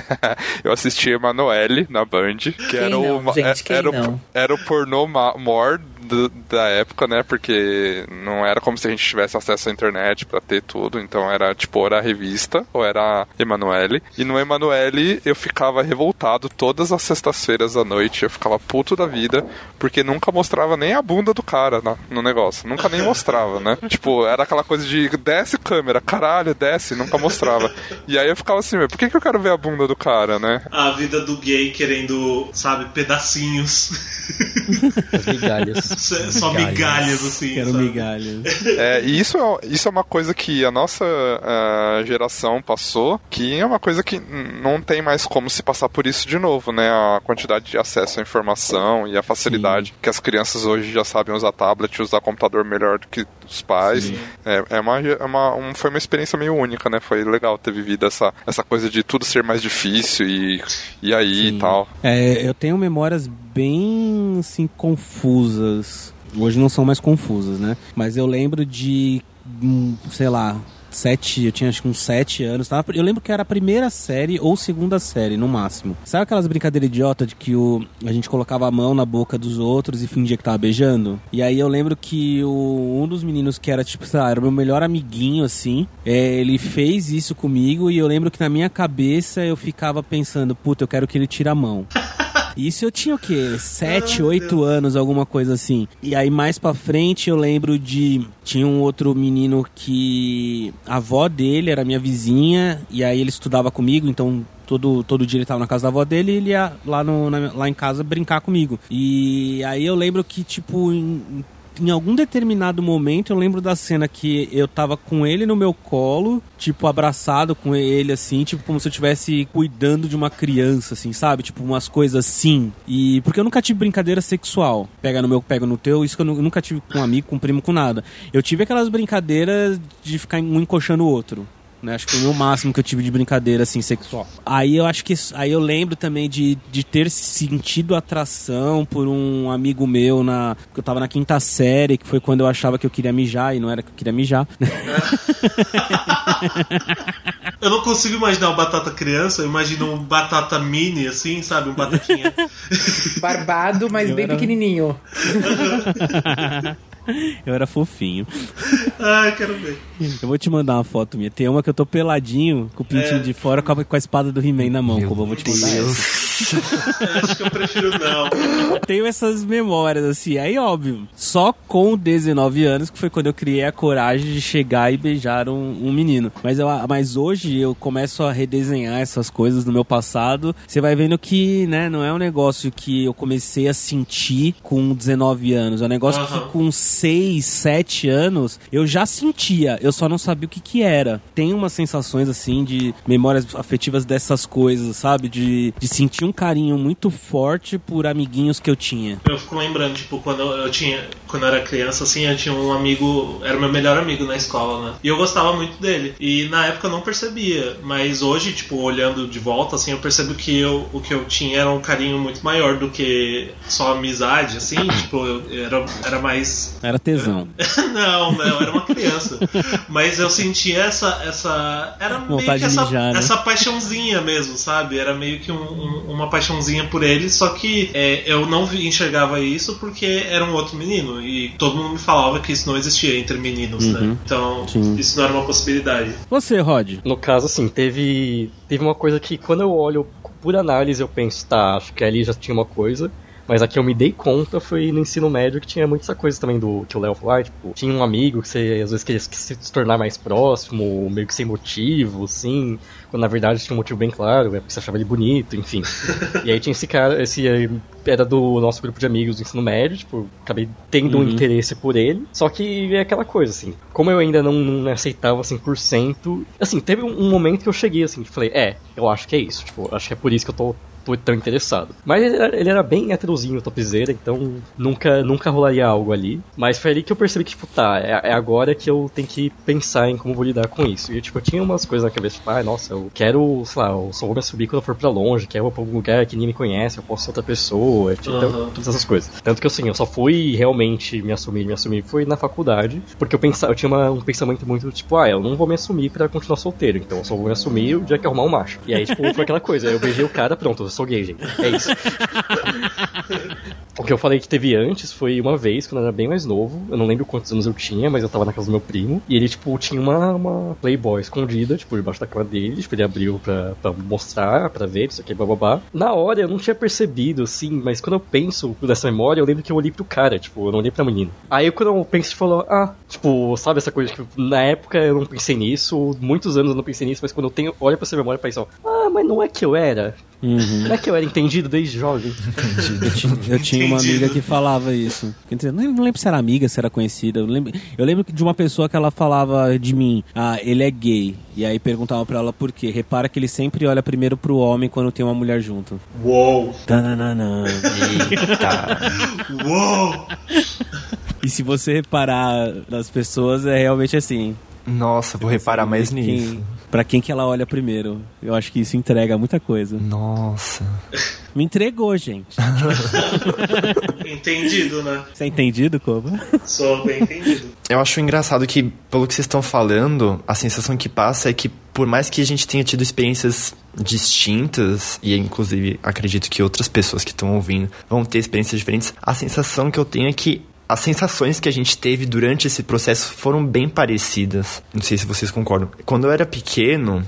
[LAUGHS] eu assisti Emanuele na Band, que Quem era não, o gente, quem era, não? o era o pornô more da época, né? Porque não era como se a gente tivesse acesso à internet pra ter tudo, então era tipo, era a revista ou era a Emanuele. E no Emanuele eu ficava revoltado todas as sextas-feiras à noite, eu ficava puto da vida, porque nunca mostrava nem a bunda do cara na- no negócio, nunca nem mostrava, né? [LAUGHS] Tipo, era aquela coisa de desce câmera, caralho, desce, nunca mostrava. E aí eu ficava assim, "Meu, por que, que eu quero ver a bunda do cara, né? A vida do gay querendo, sabe, pedacinhos. As migalhas. [LAUGHS] Só migalhas, assim. Quero sabe? migalhas. É, e isso é, isso é uma coisa que a nossa ah, geração passou, que é uma coisa que não tem mais como se passar por isso de novo, né? A quantidade de acesso à informação e a facilidade que as crianças hoje já sabem usar tablet, usar computador melhor do que os pais. É, é uma, é uma, um- foi uma experiência meio única, né? Foi legal ter vivido essa, essa coisa de tudo ser mais difícil e, e aí e tal. É, eu tenho memórias bem assim confusas. Hoje não são mais confusas, né? Mas eu lembro de, hum, sei lá, sete, eu tinha acho que uns sete anos. Tava, eu lembro que era a primeira série ou segunda série, no máximo. Sabe aquelas brincadeiras idiota de que o, a gente colocava a mão na boca dos outros e fingia que tava beijando? E aí eu lembro que o, um dos meninos que era, tipo, sei lá, era o meu melhor amiguinho, assim, é, ele fez isso comigo e eu lembro que na minha cabeça eu ficava pensando, puta, eu quero que ele tire a mão. [LAUGHS] Isso eu tinha o quê? Sete, oito anos, alguma coisa assim. E aí mais pra frente eu lembro de. Tinha um outro menino que. A avó dele era minha vizinha, e aí ele estudava comigo, então. Todo, todo dia ele tava na casa da avó dele e ele ia lá, no, na- lá em casa brincar comigo. E aí eu lembro que, tipo, em, em algum determinado momento eu lembro da cena que eu tava com ele no meu colo, tipo, abraçado com ele, assim, tipo, como se eu estivesse cuidando de uma criança, assim, sabe? Tipo, umas coisas assim. E porque eu nunca tive brincadeira sexual. Pega no meu, pega no teu, isso que eu nu- nunca tive com um amigo, com um primo, com nada. Eu tive aquelas brincadeiras de ficar um encoxando o outro. Né, acho que foi o máximo que eu tive de brincadeira assim sexual. Aí eu acho que aí eu lembro também de, de ter sentido atração por um amigo meu na que eu tava na quinta série, que foi quando eu achava que eu queria mijar e não era que eu queria mijar. [LAUGHS] Eu não consigo imaginar o Batata criança, eu imagino um Batata mini, assim, sabe? Um Batatinha. [LAUGHS] Barbado, mas Eu bem era- pequenininho. [LAUGHS] eu era fofinho. Ai, quero ver. Eu vou te mandar uma foto minha. Tem uma que eu tô peladinho, com o pintinho É. de fora, com a, com a espada do He-Man na mão. Como eu vou te. É, acho que eu prefiro não. tenho essas memórias, assim. Aí, óbvio, só com 19 anos, que foi quando eu criei a coragem de chegar e beijar um, um menino. Mas, eu, mas hoje eu começo a redesenhar essas coisas do meu passado. Você vai vendo que, né, não é um negócio que eu comecei a sentir com 19 anos. É um negócio Aham. que com 6, 7 anos eu já sentia. Eu só não sabia o que que era. Tem umas sensações, assim, de memórias afetivas dessas coisas, sabe? De, de sentir um carinho muito forte por amiguinhos que eu tinha. Eu fico lembrando, tipo, quando eu, tinha. Quando eu era criança, assim, eu tinha um amigo. Era meu melhor amigo na escola, né? E eu gostava muito dele. E na época eu não percebia. Mas hoje, tipo, olhando de volta, assim, eu percebo que eu, o que eu tinha era um carinho muito maior do que só amizade, assim. [COUGHS] tipo, eu, era, era mais. Era tesão. [LAUGHS] não, não, eu era uma criança. Mas eu sentia essa. essa era meio Vontade que de essa, mijar, né? essa paixãozinha mesmo, sabe? Era meio que um- um- uma paixãozinha por ele, só que é, eu não enxergava isso porque era um outro menino. E todo mundo me falava que isso não existia entre meninos, né? Uhum. Então, Sim. isso não era uma possibilidade. Você, Rod? No caso, assim, teve, teve uma coisa que quando eu olho por análise eu penso, tá, acho que ali já tinha uma coisa. Mas a que eu me dei conta foi no ensino médio que tinha muito essa coisa também do que o Léo falou, ah, tipo, tinha um amigo que você às vezes queria se tornar mais próximo, meio que sem motivo, assim, quando na verdade tinha um motivo bem claro, é porque você achava ele bonito, enfim. [LAUGHS] e aí tinha esse cara, esse era do nosso grupo de amigos do ensino médio, tipo, acabei tendo um Uhum. interesse por ele, só que é aquela coisa, assim, como eu ainda não, não aceitava 100%, assim, teve um, um momento que eu cheguei, assim, que falei, é, eu acho que é isso, tipo, acho que é por isso que eu tô tipo, tão interessado. Mas ele era, ele era bem heterozinho, topzera, então nunca, nunca rolaria algo ali. Mas foi ali que eu percebi que, tipo, tá, é, é agora que eu tenho que pensar em como vou lidar com isso. E, tipo, eu tinha umas coisas na cabeça, tipo, ah, nossa, eu quero, sei lá, eu só vou me assumir quando eu for pra longe, quero ir pra algum lugar que ninguém me conhece, eu posso ser outra pessoa, tipo, Uhum. então, todas essas coisas. Tanto que, assim, eu só fui realmente me assumir, me assumir, foi na faculdade, porque eu pensava, eu tinha uma- um pensamento muito, tipo, ah, eu não vou me assumir pra continuar solteiro, então eu só vou me assumir o dia que eu arrumar um macho. E aí, tipo, foi aquela coisa, eu beijei o cara, pronto, eu sou gay, gente. É isso. O que eu falei que teve antes foi uma vez, quando eu era bem mais novo. Eu não lembro quantos anos eu tinha, mas eu tava na casa do meu primo. E ele, tipo, tinha uma, uma Playboy escondida, tipo, debaixo da cama dele. Tipo, ele abriu pra, pra mostrar, pra ver, isso aqui, bababá. Na hora eu não tinha percebido, assim, mas quando eu penso dessa memória, eu lembro que eu olhei pro cara, tipo, eu não olhei pra menina. Aí quando eu penso, tipo, falou, ah, tipo, sabe essa coisa que na época eu não pensei nisso, muitos anos eu não pensei nisso, mas quando eu tenho, olho pra essa memória, eu penso, ah, mas não é que eu era. Não é que eu era entendido desde jovem. Eu tinha, eu tinha uma Entendido. amiga que falava isso. Dizer, não lembro se era amiga, se era conhecida. Eu lembro, eu lembro de uma pessoa que ela falava de mim, ah, ele é gay. E aí perguntava pra ela por quê. Repara que ele sempre olha primeiro pro homem quando tem uma mulher junto. Uou! Tananana. Uou! E se você reparar nas pessoas, é realmente assim. Nossa, vou reparar mais Quem- nisso. Pra quem que ela olha primeiro. Eu acho que isso entrega muita coisa. Nossa. Me entregou, gente. [LAUGHS] Entendido, né? Você é entendido, Koba? Sou bem entendido. Eu acho engraçado que, pelo que vocês estão falando, a sensação que passa é que, por mais que a gente tenha tido experiências distintas, e inclusive acredito que outras pessoas que estão ouvindo vão ter experiências diferentes, a sensação que eu tenho é que as sensações que a gente teve durante esse processo foram bem parecidas. Não sei se vocês concordam. Quando eu era pequeno,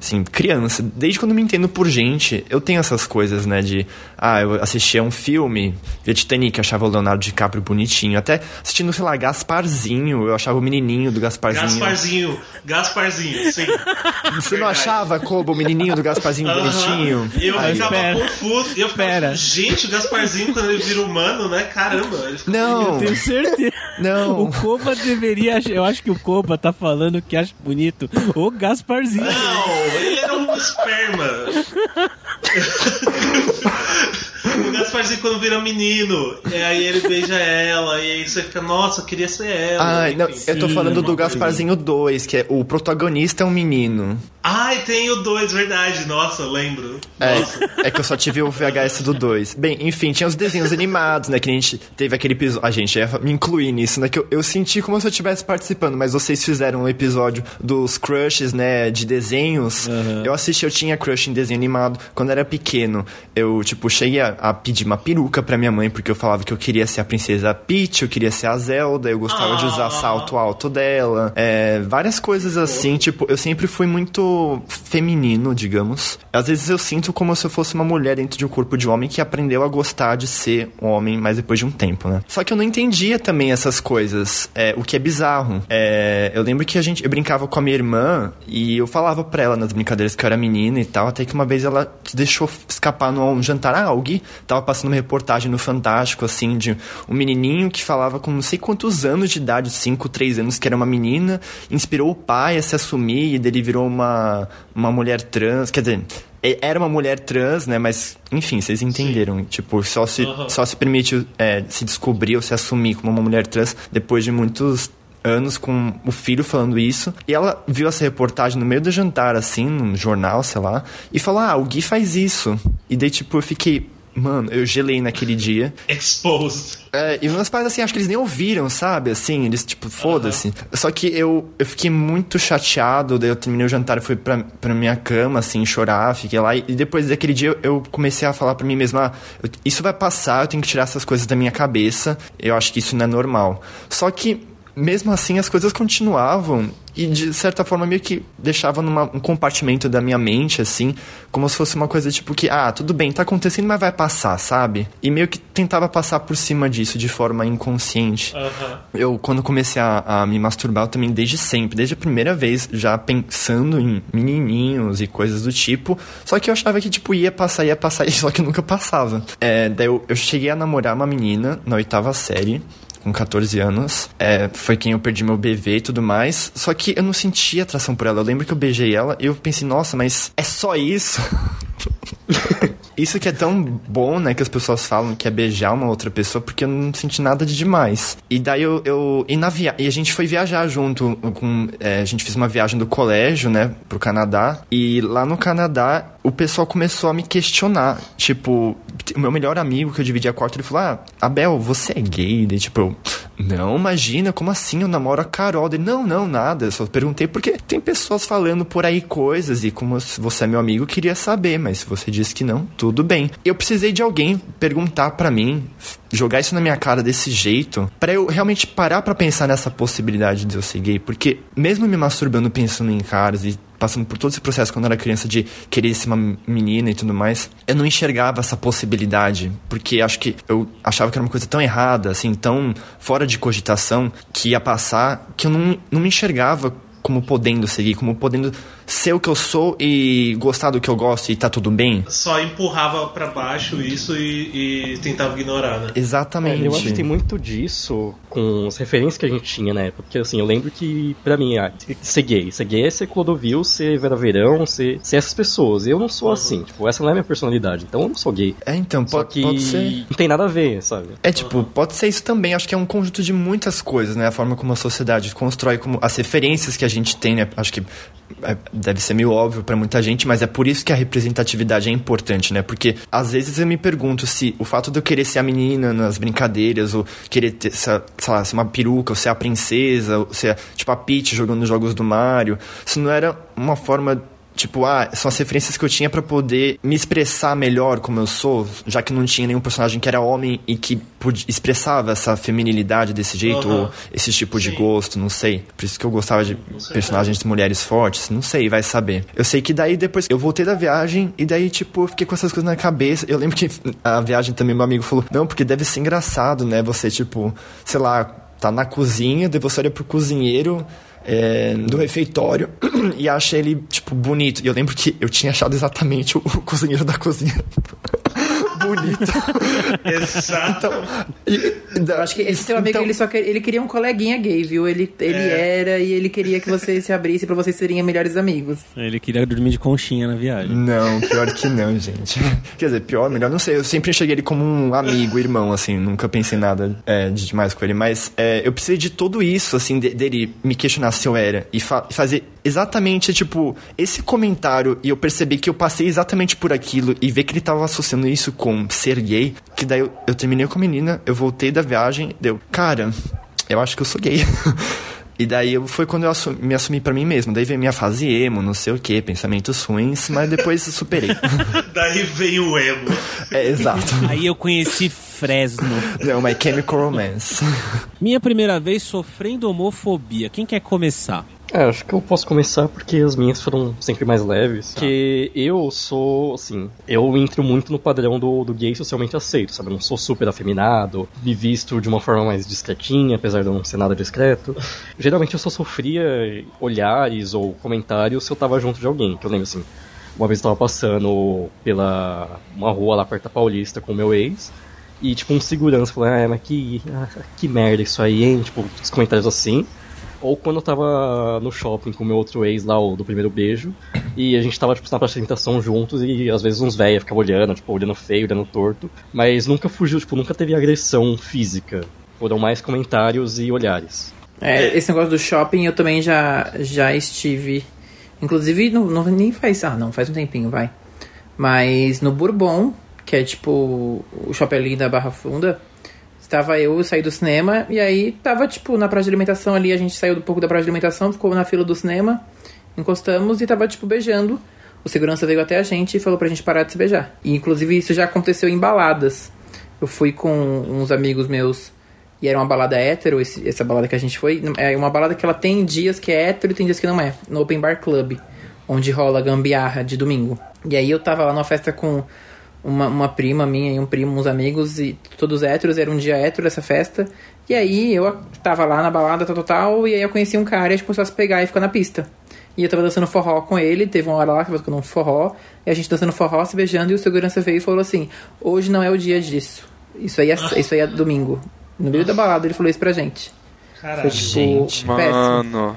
assim, criança, desde quando eu me entendo por gente, eu tenho essas coisas, né, de, ah, eu assistia um filme, via Titanic, achava o Leonardo DiCaprio bonitinho, até assistindo, sei lá, Gasparzinho, eu achava o menininho do Gasparzinho. Gasparzinho, Gasparzinho, sim. Você não achava, Kobo, o menininho do Gasparzinho bonitinho? Eu Ah, ficava espera. confuso. Eu ficava, gente, o Gasparzinho, quando ele vira humano, né? Caramba. Ele fica Não, Tenho certeza. não. O Koba deveria. Eu acho que o Koba tá falando que acha bonito o Gasparzinho. Não, ele era um esperma. [LAUGHS] o Gasparzinho quando vira menino, e aí ele beija ela, e aí você fica, nossa, eu queria ser ela. Ai, não, eu tô Sim, falando do uma Gasparzinho 2, que é o protagonista é um menino. Ai, tem o 2, verdade. Nossa, lembro. É, Nossa. é que eu só tive o VHS do 2. Bem, enfim, tinha os desenhos animados, né? Que a gente teve aquele episódio. A gente ia me incluir nisso, né? Que eu, eu senti como se eu estivesse participando, mas vocês fizeram um episódio dos crushes, né? De desenhos. Eu assisti, eu tinha crush em desenho animado. Quando eu era pequeno, eu, tipo, cheguei a, a pedir uma peruca pra minha mãe, porque eu falava que eu queria ser a princesa Peach, eu queria ser a Zelda, eu gostava de usar Ah. salto alto dela. É, várias coisas assim, tipo, eu sempre fui muito feminino, digamos. Às vezes eu sinto como se eu fosse uma mulher dentro de um corpo de homem que aprendeu a gostar de ser um homem, mas depois de um tempo, né? Só que eu não entendia também essas coisas, é, o que é bizarro. É, eu lembro que a gente, eu brincava com a minha irmã e eu falava pra ela nas brincadeiras que eu era menina e tal, até que uma vez ela deixou escapar num jantar. Ah, alguém tava passando uma reportagem no Fantástico, assim, de um menininho que falava com não sei quantos anos de idade, 5, 3 anos, que era uma menina, inspirou o pai a se assumir e dele virou uma, uma mulher trans, quer dizer... Era uma mulher trans, né? Mas, enfim, vocês entenderam. Tipo, só se, Aham. só se permite é, se descobrir ou se assumir como uma mulher trans depois de muitos anos com o filho falando isso. E ela viu essa reportagem no meio do jantar, assim, num jornal, sei lá, e falou: Ah, o Gui faz isso. E daí, tipo, eu fiquei. Mano, eu gelei naquele dia. Exposed. É, e meus pais, assim, acho que eles nem ouviram, sabe? Assim, eles, tipo, foda-se. Só que eu, eu fiquei muito chateado, daí eu terminei o jantar e fui pra, pra minha cama, assim, chorar, fiquei lá. E depois daquele dia eu, eu comecei a falar pra mim mesmo, ah, isso vai passar, eu tenho que tirar essas coisas da minha cabeça. Eu acho que isso não é normal. Só que, mesmo assim, as coisas continuavam e de certa forma meio que deixava num um compartimento da minha mente, assim, como se fosse uma coisa tipo que, ah, tudo bem, tá acontecendo, mas vai passar, sabe? E meio que tentava passar por cima disso de forma inconsciente. Aham. Eu, quando comecei a, a me masturbar, eu também desde sempre, desde a primeira vez, já pensando em menininhos e coisas do tipo. Só que eu achava que, tipo, ia passar, ia passar, [LAUGHS] só que nunca passava. É, daí eu, eu cheguei a namorar uma menina na oitava série com 14 anos. É, foi quem eu perdi meu BV e tudo mais. Só que eu não sentia atração por ela. Eu lembro que eu beijei ela e eu pensei, nossa, mas é só isso? [LAUGHS] [LAUGHS] Isso que é tão bom, né, que as pessoas falam que é beijar uma outra pessoa, porque eu não senti nada de demais. E daí eu. eu e, na via e a gente foi viajar junto com. É, a gente fez uma viagem do colégio, né, pro Canadá. E lá no Canadá, o pessoal começou a me questionar. Tipo, o meu melhor amigo que eu dividia quarto, ele falou: Ah, Abel, você é gay? Daí, tipo, eu. Não, imagina, como assim? Eu namoro a Carol. Ele, não, não, nada. Eu só perguntei porque tem pessoas falando por aí coisas e como você é meu amigo, queria saber, mas se você disse que não, tudo bem. Eu precisei de alguém perguntar para mim, jogar isso na minha cara desse jeito, para eu realmente parar para pensar nessa possibilidade de eu ser gay, porque mesmo me masturbando pensando em caras e passando por todo esse processo quando eu era criança de querer ser uma menina e tudo mais, eu não enxergava essa possibilidade, porque acho que eu achava que era uma coisa tão errada, assim, tão fora de cogitação, que ia passar, que eu não, não me enxergava como podendo seguir, como podendo ser o que eu sou e gostar do que eu gosto e tá tudo bem. Só empurrava para baixo isso e, e, tentava ignorar, né? Exatamente. É, eu acho que tem muito disso com as referências que a gente tinha na época. Porque assim, eu lembro que, pra mim, ah, ser gay. Ser gay é ser Clodovil, ser Vera Verão, ser, ser essas pessoas. Eu não sou uhum. assim, tipo, essa não é a minha personalidade. Então eu não sou gay. É, então, pode, que pode ser. Não tem nada a ver, sabe? É, tipo, pode ser isso também. Acho que é um conjunto de muitas coisas, né? A forma como a sociedade constrói, como as referências que a gente tem, né? Acho que é, deve ser meio óbvio para muita gente, mas é por isso que a representatividade é importante, né? Porque às vezes eu me pergunto se o fato de eu querer ser a menina nas brincadeiras, ou querer ter, sei lá, ser uma peruca, ou ser a princesa, ou ser tipo a Peach jogando jogos do Mario, isso não era uma forma Tipo, ah, são as referências que eu tinha para poder me expressar melhor como eu sou, já que não tinha nenhum personagem que era homem e que expressava essa feminilidade desse jeito, uhum. ou esse tipo Sim. de gosto, não sei. Por isso que eu gostava de personagens de mulheres fortes, não sei, vai saber. Eu sei que daí depois eu voltei da viagem e daí, tipo, eu fiquei com essas coisas na cabeça. Eu lembro que a viagem também meu amigo falou: não, porque deve ser engraçado, né? Você, tipo, sei lá, tá na cozinha, daí você olha pro cozinheiro é, do refeitório [CLEARS THROAT] e acha ele, tipo, bonito. E eu lembro que eu tinha achado exatamente o, o cozinheiro da cozinha. [LAUGHS] bonito. [LAUGHS] Exato. Então, e, eu acho que esse seu amigo, então, ele só quer, ele queria um coleguinha gay, viu? Ele, ele é. era e ele queria que você se abrisse para vocês serem melhores amigos. Ele queria dormir de conchinha na viagem. Não, pior que não, gente. [LAUGHS] Quer dizer, pior, melhor, não sei. Eu sempre enxerguei ele como um amigo, irmão, assim. Nunca pensei nada é, de demais com ele. Mas é, eu precisei de tudo isso, assim, de, dele me questionar se eu era. E fa fazer exatamente, tipo, esse comentário. E eu percebi que eu passei exatamente por aquilo. E ver que ele tava associando isso com ser gay. Que daí eu, eu terminei com a menina, eu voltei da viagem, deu, cara, eu acho que eu sou gay. [LAUGHS] E daí foi quando eu assumi, me assumi para mim mesmo. Daí veio minha fase emo, não sei o que, pensamentos ruins, mas depois superei. [LAUGHS] daí veio o emo. É, exato. Aí eu conheci Fresno. Não, My Chemical Romance. Minha primeira vez sofrendo homofobia. Quem quer começar? É, acho que eu posso começar porque as minhas foram sempre mais leves. Tá. Porque eu sou, assim, eu entro muito no padrão do, do gay socialmente aceito, sabe? Eu não sou super afeminado, me visto de uma forma mais discretinha, apesar de eu não ser nada discreto. Geralmente eu só sofria olhares ou comentários se eu tava junto de alguém, que eu lembro assim. Uma vez eu tava passando pela uma rua lá perto da Paulista com meu ex, e tipo um segurança falou, ah, mas que, ah, que merda isso aí, hein? Tipo, os comentários assim. Ou quando eu tava no shopping com meu outro ex lá, o do primeiro beijo, e a gente tava, tipo, na apresentação juntos e às vezes uns velhos ficavam olhando, tipo, olhando feio, olhando torto. Mas nunca fugiu, tipo, nunca teve agressão física. Foram mais comentários e olhares. É, esse negócio do shopping eu também já, já estive. Inclusive, não, não nem faz. Ah, não, faz um tempinho, vai. Mas no Bourbon, que é tipo o shopping ali da Barra Funda, Estava eu, eu saí do cinema, e aí tava, tipo, na praça de alimentação ali, a gente saiu um pouco da praça de alimentação, ficou na fila do cinema, encostamos e tava, tipo, beijando. O segurança veio até a gente e falou pra gente parar de se beijar. E, inclusive, isso já aconteceu em baladas. Eu fui com uns amigos meus e era uma balada hétero, esse, essa balada que a gente foi. É uma balada que ela tem dias que é hétero e tem dias que não é. No Open Bar Club, onde rola gambiarra de domingo. E aí eu tava lá numa festa com uma, uma prima minha e um primo, uns amigos, e todos héteros, era um dia hétero essa festa. E aí eu tava lá na balada, tal, tal, tal, e aí eu conheci um cara e a gente começou a se pegar e ficar na pista. E eu tava dançando forró com ele, teve uma hora lá que eu tava um forró, e a gente dançando forró, se beijando, e o segurança veio e falou assim: hoje não é o dia disso. Isso aí é, isso aí é domingo. No meio da balada ele falou isso pra gente. Caralho. Foi, tipo, gente. Mano.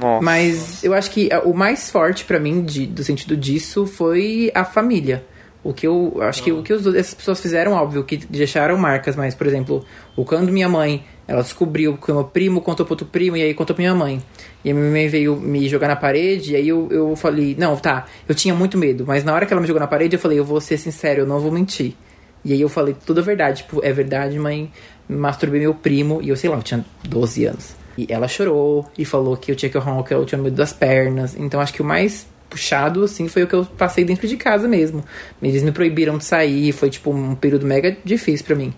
Nossa. Mas eu acho que o mais forte para mim de, do sentido disso foi a família. O que eu acho que o que os- essas pessoas fizeram, óbvio, que deixaram marcas, mas, por exemplo, o quando minha mãe, ela descobriu que o meu primo contou pro outro primo e aí contou pra minha mãe. E a minha mãe veio me jogar na parede, e aí eu, eu falei, não, tá, eu tinha muito medo, mas na hora que ela me jogou na parede, eu falei, eu vou ser sincero, eu não vou mentir. E aí eu falei tudo a verdade, tipo, é verdade, mãe, masturbei meu primo, e eu sei lá, eu tinha 12 anos. E ela chorou e falou que eu tinha que honrar, que eu tinha medo das pernas. Então acho que o mais puxado, assim, foi o que eu passei dentro de casa mesmo. Eles me proibiram de sair, foi tipo um período mega difícil pra mim.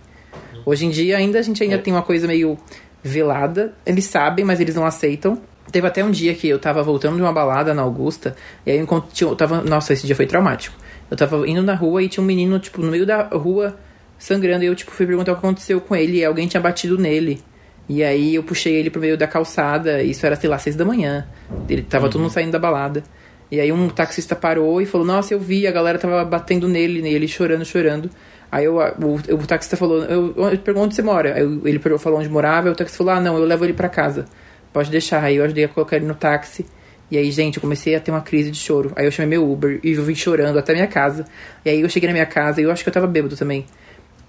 Hoje em dia ainda a gente ainda tem uma coisa meio velada. Eles sabem, mas eles não aceitam. Teve até um dia que eu tava voltando de uma balada na Augusta, e aí eu encont- tinha- eu tava. Nossa, esse dia foi traumático. Eu tava indo na rua e tinha um menino, tipo, no meio da rua, sangrando, e eu, tipo, fui perguntar o que aconteceu com ele, e alguém tinha batido nele. E aí eu puxei ele pro meio da calçada, e isso era, sei lá, seis da manhã. Ele tava todo mundo saindo da balada. E aí um taxista parou e falou, nossa, eu vi, a galera tava batendo nele, nele, chorando, chorando. Aí eu, o, o taxista falou, eu, eu pergunto onde você mora. Aí ele falou onde morava, e o taxista falou, ah, não, eu levo ele pra casa. Pode deixar. Aí eu ajudei a colocar ele no táxi. E aí, gente, eu comecei a ter uma crise de choro. Aí eu chamei meu Uber e eu vim chorando até minha casa. E aí eu cheguei na minha casa e eu acho que eu tava bêbado também.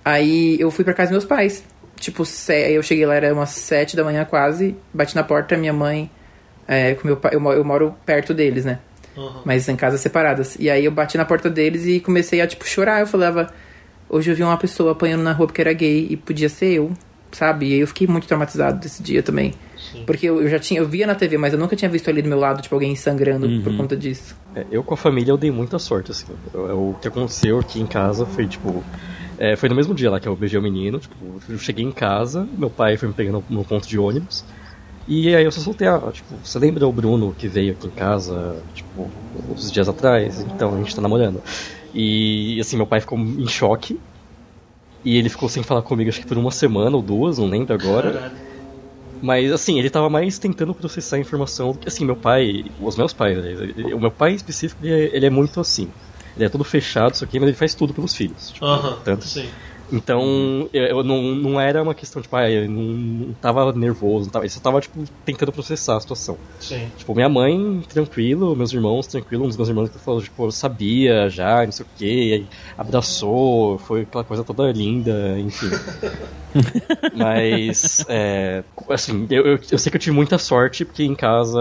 Aí eu fui pra casa dos meus pais. Tipo, se- eu cheguei lá, era umas sete da manhã quase. Bati na porta, minha mãe. É, com meu pai, eu, eu moro perto deles, né? Uhum. Mas em casas separadas. E aí eu bati na porta deles e comecei a, tipo, chorar. Eu falava, hoje eu vi uma pessoa apanhando na rua porque era gay e podia ser eu, sabe? E aí eu fiquei muito traumatizado desse dia também. Porque eu, eu já tinha, eu via na TV, mas eu nunca tinha visto ali do meu lado, tipo, alguém sangrando por conta disso. É, eu com a família eu dei muita sorte, assim. O, o que aconteceu aqui em casa foi, tipo. é, foi no mesmo dia lá que eu beijei o menino. Tipo, eu cheguei em casa, meu pai foi me pegando no ponto de ônibus. E aí eu só soltei a. Tipo, você lembra o Bruno que veio aqui em casa, tipo, uns dias atrás? Então, a gente tá namorando. E assim, meu pai ficou em choque. E ele ficou sem falar comigo, acho que por uma semana ou duas, não lembro agora. Caralho. Mas assim, ele tava mais tentando processar a informação do que assim, meu pai, os meus pais, né, ele- o meu pai em específico, ele é, ele é muito assim. Ele é todo fechado, isso aqui, mas ele faz tudo pelos filhos. tipo, Aham, tanto. sim. Então, eu, eu não, não era uma questão, tipo, ah, eu não, não tava nervoso, não tava, ele só tava, tipo, tentando processar a situação. Sim. Tipo, minha mãe, tranquilo, meus irmãos, tranquilo, um dos meus irmãos que falou, tipo, eu sabia já, não sei o que, aí abraçou, foi aquela coisa toda linda, enfim. [LAUGHS] Mas, é, assim, eu, eu, eu sei que eu tive muita sorte, porque em casa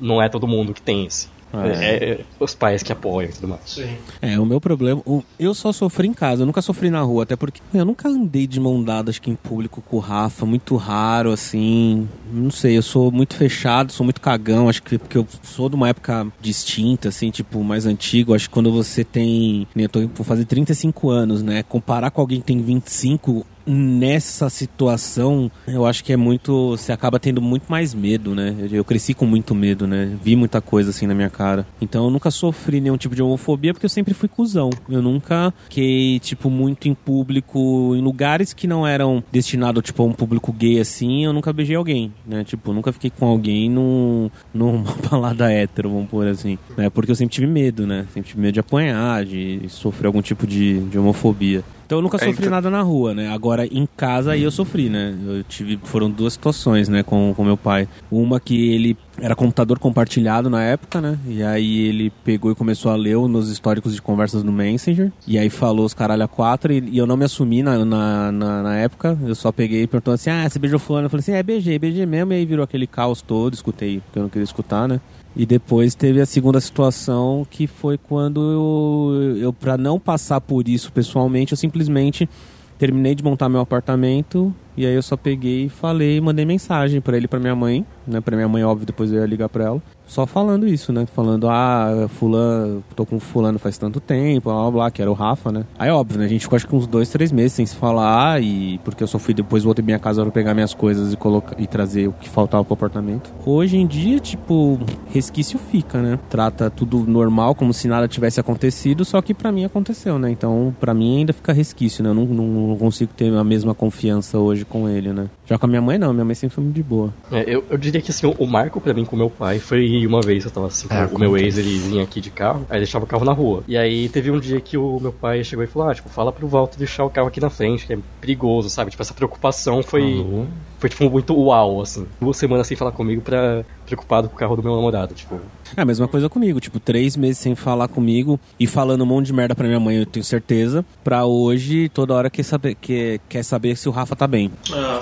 não é todo mundo que tem esse. É, é os pais que apoiam e tudo mais. Sim. É, o meu problema. o- eu só sofri em casa, eu nunca sofri na rua, até porque eu nunca andei de mão dada, acho que em público com o Rafa, muito raro, assim. Não sei, eu sou muito fechado, sou muito cagão, acho que porque eu sou de uma época distinta, assim, tipo, mais antigo. Acho que quando você tem. Eu tô vou fazer 35 anos, né? Comparar com alguém que tem 25. Nessa situação, eu acho que é muito. Você acaba tendo muito mais medo, né? Eu, cresci com muito medo, né? Vi muita coisa assim na minha cara. Então eu nunca sofri nenhum tipo de homofobia porque eu sempre fui cuzão. Eu nunca fiquei, tipo, muito em público, em lugares que não eram destinados, tipo, a um público gay assim. Eu nunca beijei alguém, né? Tipo, nunca fiquei com alguém num, [LAUGHS] numa balada hétero, vamos pôr assim. Né? Porque eu sempre tive medo, né? Sempre tive medo de apanhar, de sofrer algum tipo de, de homofobia. Então eu nunca É, sofri então- nada na rua, né? Agora em casa aí eu sofri, né? Eu tive foram duas situações, né, com com meu pai. Uma que ele era computador compartilhado na época, né? E aí ele pegou e começou a ler nos históricos de conversas no Messenger. E aí falou os caralho a quatro. E, e eu não me assumi na, na, na, na época. Eu só peguei e perguntou assim: Ah, você beijou fulano? Eu falei assim: É, beijei, beijei mesmo. E aí virou aquele caos todo. Escutei, porque eu não queria escutar, né? E depois teve a segunda situação que foi quando eu, eu para não passar por isso pessoalmente, eu simplesmente terminei de montar meu apartamento e aí eu só peguei e falei, mandei mensagem pra ele, pra minha mãe, né? Pra minha mãe, óbvio, depois eu ia ligar pra ela. Só falando isso, né? Falando, ah, fulano, tô com fulano faz tanto tempo, blá blá blá, que era o Rafa, né? Aí óbvio, né? A gente ficou acho que uns dois, três meses sem se falar e porque eu só fui depois voltei minha casa pra pegar minhas coisas e colocar e trazer o que faltava pro apartamento. Hoje em dia, tipo, resquício fica, né? Trata tudo normal, como se nada tivesse acontecido, só que pra mim aconteceu, né? Então, pra mim ainda fica resquício, né? Eu não, não consigo ter a mesma confiança hoje com ele, né? Já com a minha mãe, não. Minha mãe sempre foi muito de boa. É, eu, eu diria que assim, o- o marco pra mim com meu pai foi uma vez eu tava assim, É, o meu ex ele vinha aqui de carro, aí deixava o carro na rua. E aí teve um dia que o meu pai chegou e falou: Ah, tipo, fala pro Walter deixar o carro aqui na frente, que é perigoso, sabe? Tipo, essa preocupação foi, Falou. Foi tipo muito uau, assim. Duas semanas sem falar comigo pra preocupado com o carro do meu namorado, tipo. É a mesma coisa comigo, tipo, três meses sem falar comigo e falando um monte de merda pra minha mãe, eu tenho certeza. Pra hoje, toda hora quer saber, quer, quer saber se o Rafa tá bem. Ah.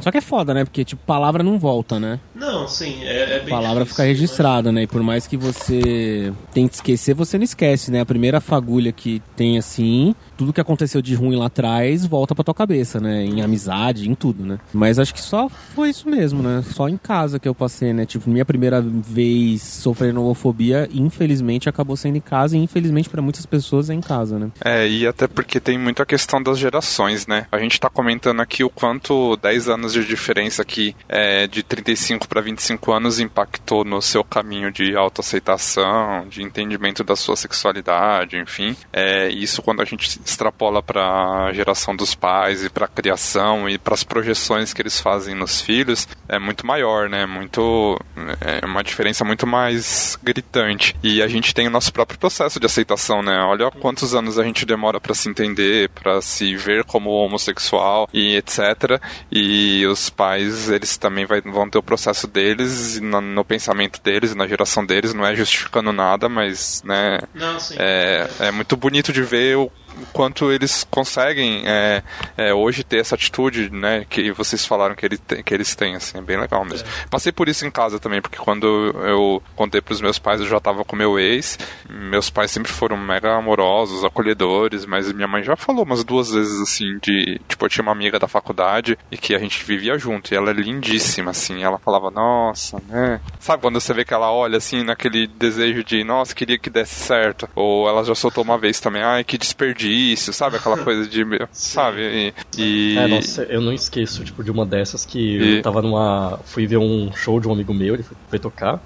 Só que é foda, né? Porque, tipo, palavra não volta, né? Não, sim, é, é bem palavra difícil, fica registrada, né? E por mais que você tente esquecer, você não esquece, né? A primeira fagulha que tem assim, tudo que aconteceu de ruim lá atrás volta pra tua cabeça, né? Em amizade, em tudo, né? Mas acho que só foi isso mesmo, né? Só em casa que eu passei, né? Tipo, minha primeira vez sofrendo homofobia, infelizmente acabou sendo em casa e infelizmente pra muitas pessoas é em casa, né? É, e até porque tem muito a questão das gerações, né? A gente tá comentando aqui o quanto 10 anos de diferença aqui é, de 35 para 25 anos impactou no seu caminho de autoaceitação, de entendimento da sua sexualidade, enfim. É, isso quando a gente extrapola para a geração dos pais e para a criação e para as projeções que eles fazem nos filhos, é muito maior, né? Muito é uma diferença muito mais gritante. E a gente tem o nosso próprio processo de aceitação, né? Olha quantos anos a gente demora para se entender, para se ver como homossexual e etc. E os pais, eles também vai, vão ter o processo deles no, no pensamento deles, na geração deles, não é justificando nada, mas, né? Não. É, é muito bonito de ver o quanto eles conseguem é, é, hoje ter essa atitude, né, que vocês falaram que, ele tem, que eles têm, assim, é bem legal mesmo. É. Passei por isso em casa também, porque quando eu contei pros meus pais, eu já tava com meu ex, meus pais sempre foram mega amorosos, acolhedores, mas minha mãe já falou umas duas vezes, assim, de, tipo, eu tinha uma amiga da faculdade e que a gente vivia junto, e ela é lindíssima, assim, ela falava, nossa, né, sabe quando você vê que ela olha, assim, naquele desejo de, nossa, queria que desse certo, ou ela já soltou uma vez também, ai, que desperdício sabe? Aquela [LAUGHS] coisa de. sabe? E, e... É, nossa, eu não esqueço, tipo, de uma dessas que e... eu tava numa. fui ver um show de um amigo meu, ele foi, foi tocar.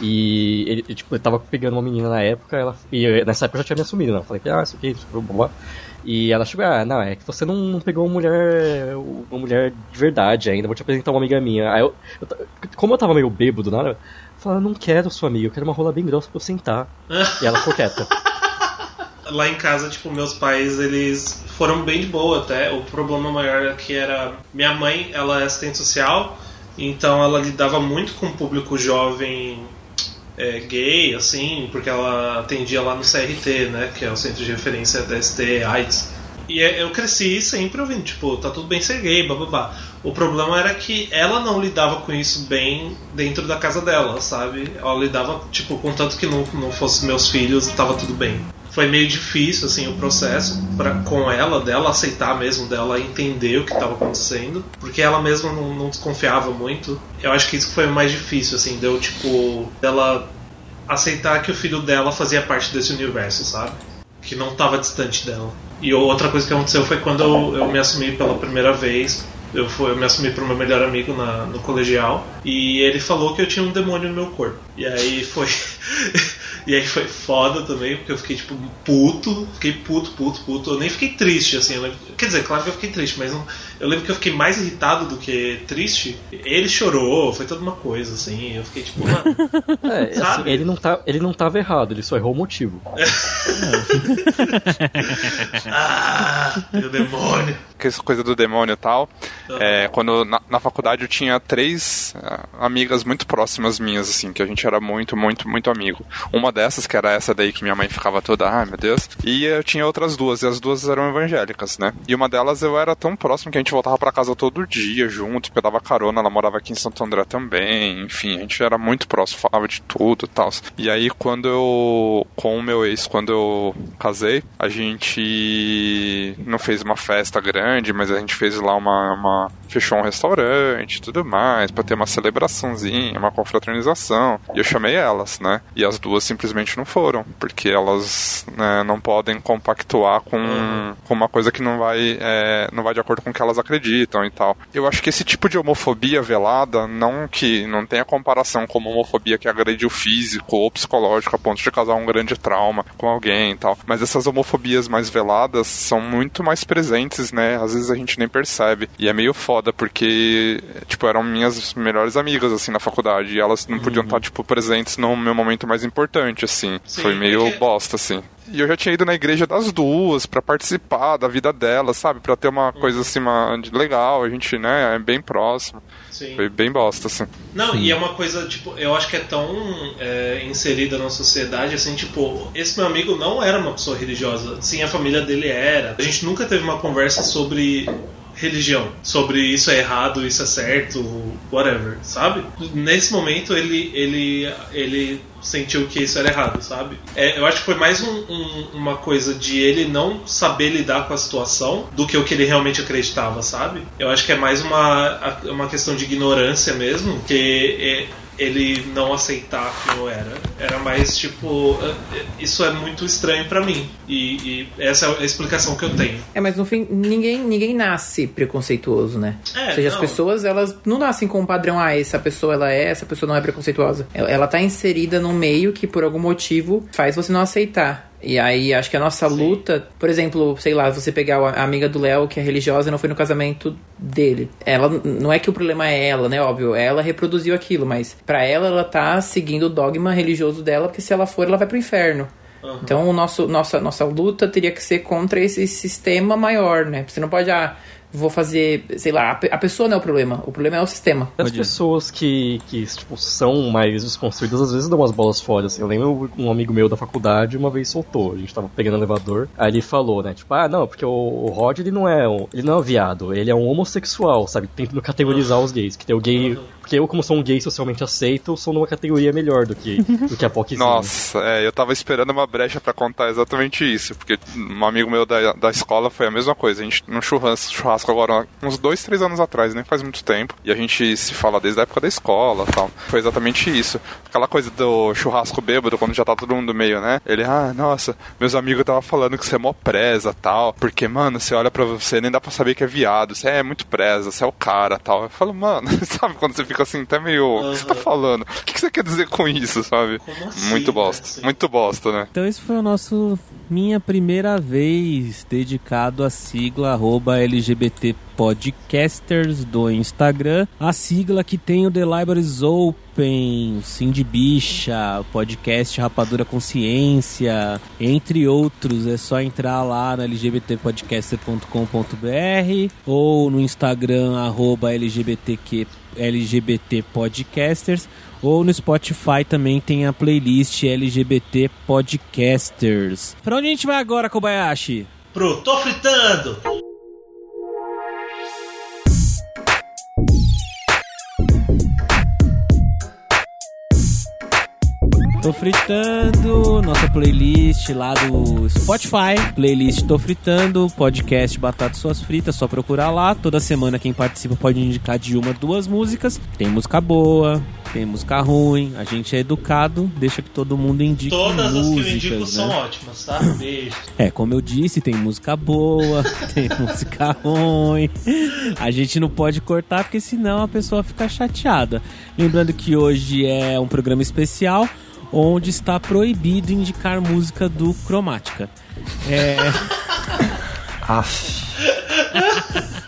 E ele, tipo, ele tava pegando uma menina na época, ela, e nessa época eu já tinha me assumido, né? Eu falei, ah, isso aqui, isso aqui, blá, blá. E ela chegou, ah, não, é que você não, não, pegou uma mulher uma mulher de verdade ainda, vou te apresentar uma amiga minha. Aí eu, eu como eu tava meio bêbado na hora, eu falei, não quero sua amiga, eu quero uma rola bem grossa pra eu sentar. e ela ficou quieta [LAUGHS] lá em casa, tipo, meus pais, eles foram bem de boa até. O problema maior é que era minha mãe, ela é assistente social, então ela lidava muito com o público jovem é, gay, assim, porque ela atendia lá no CRT, né, que é o Centro de Referência da ST AIDS. E é, eu cresci sempre ouvindo, tipo, tá tudo bem ser gay, bababá. O problema era que ela não lidava com isso bem dentro da casa dela, sabe? Ela lidava, tipo, contanto que não, não fosse meus filhos, tava tudo bem foi meio difícil assim o processo para com ela dela aceitar mesmo dela entender o que estava acontecendo porque ela mesma não, não, desconfiava muito. Eu acho que isso foi o mais difícil assim deu tipo dela aceitar que o filho dela fazia parte desse universo sabe? Que não estava distante dela. E outra coisa que aconteceu foi quando eu, eu me assumi pela primeira vez. Eu, fui, eu me assumi para o meu melhor amigo na, no colegial. E ele falou que eu tinha um demônio no meu corpo. E aí foi [LAUGHS] E aí foi foda também, porque eu fiquei, tipo, puto. Fiquei puto, puto, puto. Eu nem fiquei triste, assim. Lembro... Quer dizer, claro que eu fiquei triste, mas não... eu lembro que eu fiquei mais irritado do que triste. Ele chorou, foi toda uma coisa, assim. Eu fiquei, tipo, mano. [LAUGHS] É, assim, ele, não tá, ele não tava errado, ele só errou o motivo. [LAUGHS] ah, meu demônio. Essa coisa do demônio e tal. É, quando na, na, faculdade eu tinha três uh, amigas muito próximas minhas, assim, que a gente era muito, muito, muito amigo. Uma dessas, que era essa daí que minha mãe ficava toda, ai meu Deus. E eu tinha outras duas, e as duas eram evangélicas, né? E uma delas eu era tão próximo que a gente voltava para casa todo dia junto, porque eu dava carona, ela morava aqui em Santo André também, enfim, a gente era muito próximo, falava de tudo e tal. E aí quando eu, com o meu ex, quando eu casei, a gente não fez uma festa grande, mas a gente fez lá uma, uma fechou um restaurante e tudo mais, para ter uma celebraçãozinha, uma confraternização. E eu chamei elas, né? E as duas simplesmente não foram, porque elas né, não podem compactuar com, uhum. com, uma coisa que não vai, é, não vai de acordo com o que elas acreditam e tal. Eu acho que esse tipo de homofobia velada, não que não tenha comparação com uma homofobia que agrede o físico ou psicológico a ponto de causar um grande trauma com alguém e tal, mas essas homofobias mais veladas são muito mais presentes, né? Às vezes a gente nem percebe. E é meio foda, porque, tipo, eram minhas melhores amigas, assim, na faculdade, e elas não podiam uhum. estar, tipo, presentes no meu momento mais importante assim. Sim, Foi meio é que, bosta, assim. E eu já tinha ido na igreja das duas pra participar da vida delas, sabe? Pra ter uma coisa assim, uma, de legal, a gente, né, é bem próximo. Sim. Foi bem bosta, assim. Não, e é uma coisa, tipo, eu acho que é tão é, inserida na sociedade, assim, tipo, esse meu amigo não era uma pessoa religiosa. Sim, a família dele era. A gente nunca teve uma conversa sobre religião, sobre isso é errado, isso é certo, whatever, sabe? Nesse momento ele ele ele sentiu que isso era errado, sabe? É, eu acho que foi mais um, um, uma coisa de ele não saber lidar com a situação do que o que ele realmente acreditava, sabe? Eu acho que é mais uma, uma questão de ignorância mesmo, que é, ele não aceitar quem eu era. Era mais tipo, isso é muito estranho para mim. E, e, essa é a explicação que eu tenho. É, mas no fim, ninguém, ninguém nasce preconceituoso, né? É, Ou seja, não. as pessoas, elas não nascem com um padrão, ah, essa pessoa ela é, essa pessoa não é preconceituosa. Ela, ela tá inserida num meio que por algum motivo faz você não aceitar. E aí, acho que a nossa Sim. luta, por exemplo, sei lá, você pegar a amiga do Léo que é religiosa e não foi no casamento dele. Ela não é que o problema é ela, né? Óbvio, ela reproduziu aquilo, mas pra ela ela tá seguindo o dogma religioso dela, porque se ela for, ela vai pro inferno. Uhum. Então, o nosso, nossa, nossa luta teria que ser contra esse sistema maior, né? Você não pode, ah, vou fazer, sei lá, a, pe- a pessoa não é o problema, o problema é o sistema. As pessoas que, que tipo, são mais desconstruídas às vezes dão umas bolas fora. Assim. Eu lembro um amigo meu da faculdade uma vez soltou. A gente tava pegando elevador. Aí ele falou, né? Tipo, ah, não, porque o, o Rod ele não é um, ele não é um viado, ele é um homossexual, sabe? Tentando categorizar os gays. Que tem o gay. Porque eu, como sou um gay socialmente aceito, sou numa categoria melhor do que, do que a [LAUGHS] POCzinha. Nossa, é, eu tava esperando uma brecha pra contar exatamente isso, porque um amigo meu da, da escola foi a mesma coisa. A gente, num churrasco, churrasco agora, uns dois, três anos atrás, nem faz muito tempo, e a gente se fala desde a época da escola tal. Foi exatamente isso. Aquela coisa do churrasco bêbado, quando já tá todo mundo meio, né? Ele, ah, nossa, meus amigos tava falando que você é mó presa tal, porque, mano, você olha pra você, nem dá pra saber que é viado, você é muito presa, você é o cara tal. Eu falo, mano, [LAUGHS] sabe quando você fica assim, até meio. O que você tá falando? O que você quer dizer com isso, sabe? Como assim, muito bosta. né? Assim. Muito bosta, né? Então esse foi o nosso minha primeira vez dedicado à sigla arroba LGBT Podcasters do Instagram, a sigla que tem o The Libraries Open, Cindy Bicha, podcast Rapadura Consciência, entre outros. É só entrar lá no lgbtpodcaster.com.br ou no Instagram arroba LGBTQ, LGBT Podcasters ou no Spotify também tem a playlist LGBT Podcasters. Pra onde a gente vai agora, Kobayashi? Pro Tô Fritando! Tô fritando, nossa playlist lá do Spotify, playlist Tô Fritando, podcast Batata Suas Fritas, só procurar lá. Toda semana quem participa pode indicar de uma, duas músicas. Tem música boa, tem música ruim, a gente é educado, deixa que todo mundo indique Todas as que eu músicas, indico né? são ótimas, tá? Beijo. É, como eu disse, tem música boa, [LAUGHS] tem música ruim. A gente não pode cortar porque senão a pessoa fica chateada. Lembrando que hoje é um programa especial onde está proibido indicar música do Cromática. É. [LAUGHS]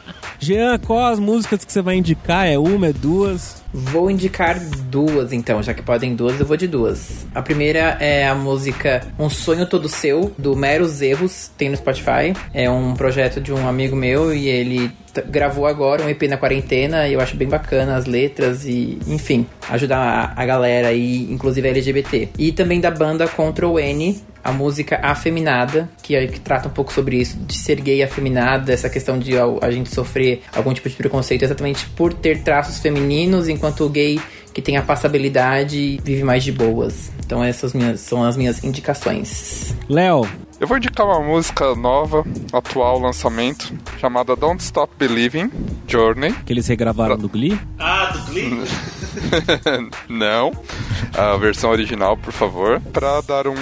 Jean, qual as músicas que você vai indicar? É uma, é duas? Vou indicar duas, então, já que podem duas, eu vou de duas. A primeira é a música Um Sonho Todo Seu, do Meros Erros, tem no Spotify. É um projeto de um amigo meu e ele gravou agora um EP na quarentena e eu acho bem bacana as letras e, enfim, ajudar a, a galera aí, inclusive a LGBT. E também da banda Control N, a música Afeminada, que, é, que trata um pouco sobre isso, de ser gay afeminada, essa questão de a, a gente sofrer algum tipo de preconceito exatamente por ter traços femininos, enquanto o gay que tem a passabilidade vive mais de boas. Então essas minhas, são as minhas indicações. Léo, Eu vou indicar uma música nova, atual lançamento, chamada Don't Stop Believing, Journey. que eles regravaram do Glee? Ah, do Glee? [LAUGHS] Não, a versão original, por favor, Pra dar um,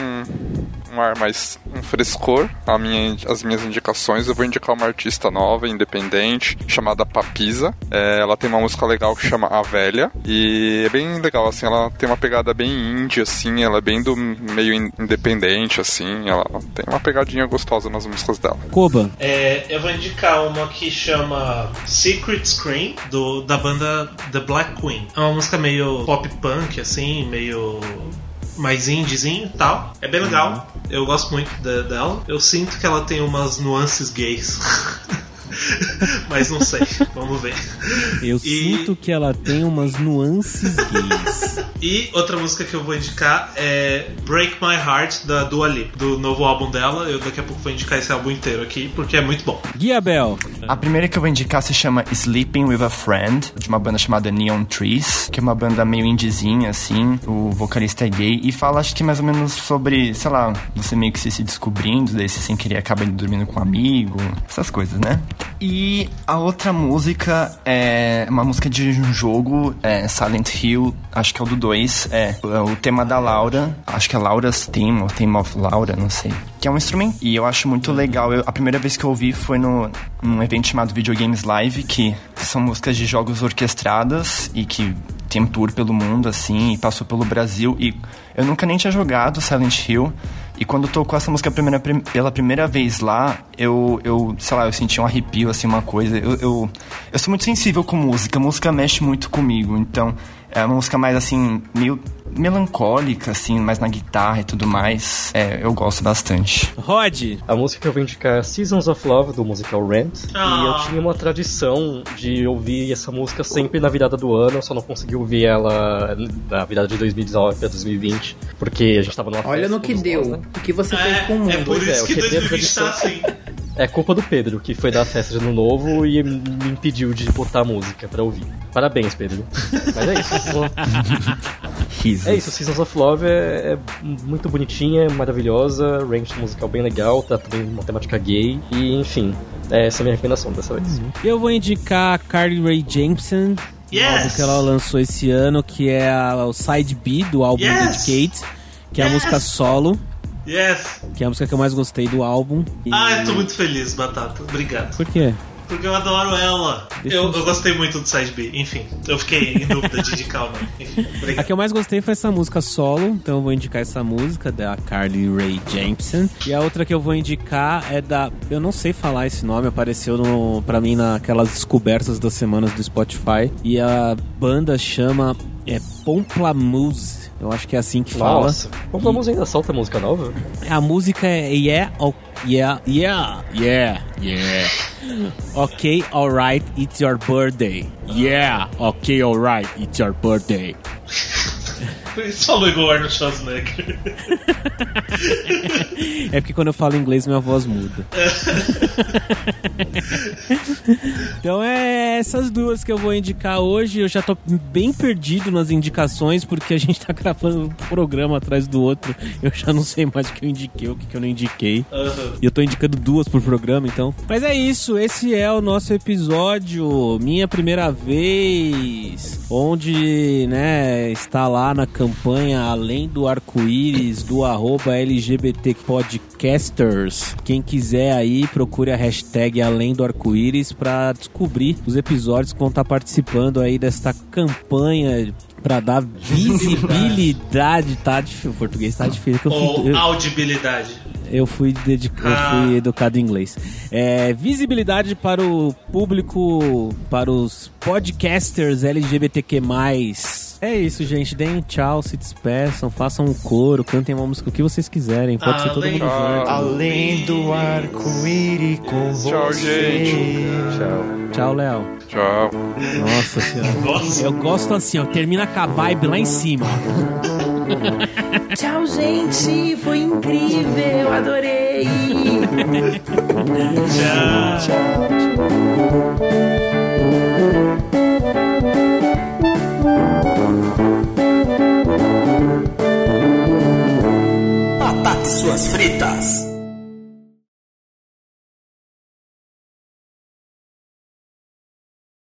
um ar mais um frescor minha, às minhas indicações. Eu vou indicar uma artista nova, independente, chamada Papisa. É, ela tem uma música legal que chama A Velha e é bem legal, assim, ela tem uma pegada bem indie, assim, ela é bem do meio in- independente, assim, ela tem uma pegadinha gostosa nas músicas dela. Koba, É, eu vou indicar uma que chama Secret Scream, do, da banda The Black Queen. É uma música meio pop punk, assim, meio mais indiezinho e tal. É bem legal. Eu gosto muito da- dela. Eu sinto que ela tem umas nuances gays. [LAUGHS] [LAUGHS] Mas não sei. Vamos ver. Eu E- sinto que ela tem umas nuances gays. [LAUGHS] E outra música que eu vou indicar é Break My Heart, da Dua Lipa, do novo álbum dela. Eu daqui a pouco vou indicar esse álbum inteiro aqui, porque é muito bom. Guia Bel. A primeira que eu vou indicar se chama Sleeping with a Friend, de uma banda chamada Neon Trees, que é uma banda meio indiezinha, assim. O vocalista é gay e fala, acho que mais ou menos sobre, sei lá, você meio que se, se descobrindo, daí você sem querer acaba indo dormindo com um amigo, essas coisas, né? E a outra música é uma música de um jogo, é Silent Hill, acho que é o do 2, é, é o tema da Laura, acho que é Laura's Theme, ou Theme of Laura, não sei. Que é um instrumento. E eu acho muito legal. Eu- a primeira vez que eu ouvi foi no, num evento chamado Videogames Live, que são músicas de jogos orquestradas e que tem um tour pelo mundo, assim, e passou pelo Brasil. E eu nunca nem tinha jogado Silent Hill. E quando tocou essa música primeira, prim- pela primeira vez lá, eu, eu, sei lá, eu senti um arrepio, assim, uma coisa. Eu, eu, eu sou muito sensível com música, música mexe muito comigo. Então, é uma música mais, assim, meio melancólica, assim, mais na guitarra e tudo mais. É, eu gosto bastante. Rod. A música que eu vou indicar é Seasons of Love, do musical Rent. E Ah. eu tinha uma tradição de ouvir essa música sempre na virada do ano, eu só não consegui ouvir ela na virada de 2019 pra 2020, porque a gente tava numa Olha festa no que deu. nós, né? O que você fez com o É, mundo. é por é, isso eu que quebrei a 2020 tá assim. É culpa do Pedro, que foi dar festa de ano novo e me impediu de botar a música pra ouvir. Parabéns, Pedro. Mas é isso. [LAUGHS] Risos. É isso, Seasons of Love é, é muito bonitinha, maravilhosa, range musical bem legal, tá também uma temática gay, e enfim, essa é a minha recomendação dessa vez. Eu vou indicar a Carly Rae Jepsen. Um Yes! álbum que ela lançou esse ano, que é a- o Side B do álbum Yes! Dedicate, que é a Yes! música solo, Yes! que é a música que eu mais gostei do álbum. E- Ah, eu tô muito feliz, Batata. Obrigado. Por quê? Porque eu adoro ela. Eu, eu- gostei muito do Side B. Enfim, eu fiquei em dúvida de indicar não. Enfim, A que eu mais gostei foi essa música solo, então eu vou indicar essa música da Carly Rae Jepsen. E a outra que eu vou indicar é da. Eu não sei falar esse nome, apareceu no, pra mim naquelas descobertas das semanas do Spotify. E a banda chama é, Pomplamoose. Eu acho que é assim que fala. Nossa, como a música ainda solta música nova? A música é Yeah, oh, yeah, yeah, yeah, yeah. Ok, alright, it's your birthday. Yeah, ok, alright, it's your birthday. Isso falou igual Arnold Schwarzenegger. É porque quando eu falo inglês minha voz muda. [LAUGHS] então é essas duas que eu vou indicar hoje. Eu já tô bem perdido nas indicações porque a gente tá gravando um programa atrás do outro. Eu já não sei mais o que eu indiquei, o que eu não indiquei. Aham. E eu tô indicando duas por programa, então. Mas é isso, esse é o nosso episódio, minha primeira vez, onde, né, está lá na campanha Além do Arco-Íris, do arroba LGBT Podcasters. Quem quiser aí, procure a hashtag Além do Arco-Íris pra descobrir os episódios que vão estar participando aí desta campanha pra dar visibilidade, tá difícil, o português tá difícil. que eu fui- Ou eu- audibilidade. eu fui, dedic... eu Ah. fui educado em inglês. É, visibilidade para o público, para os podcasters LGBTQ+. É isso, gente. Deem tchau, se despeçam, façam um coro, cantem uma música, o que vocês quiserem. Pode ser todo Além- mundo junto. Além do arco-íris com Tchau, você. gente. Tchau, Léo. Tchau. Nossa senhora. Nossa. Eu gosto assim, ó. Termina com a vibe lá em cima. [LAUGHS] Tchau, gente. Foi incrível. Adorei. [LAUGHS] Ataque suas fritas.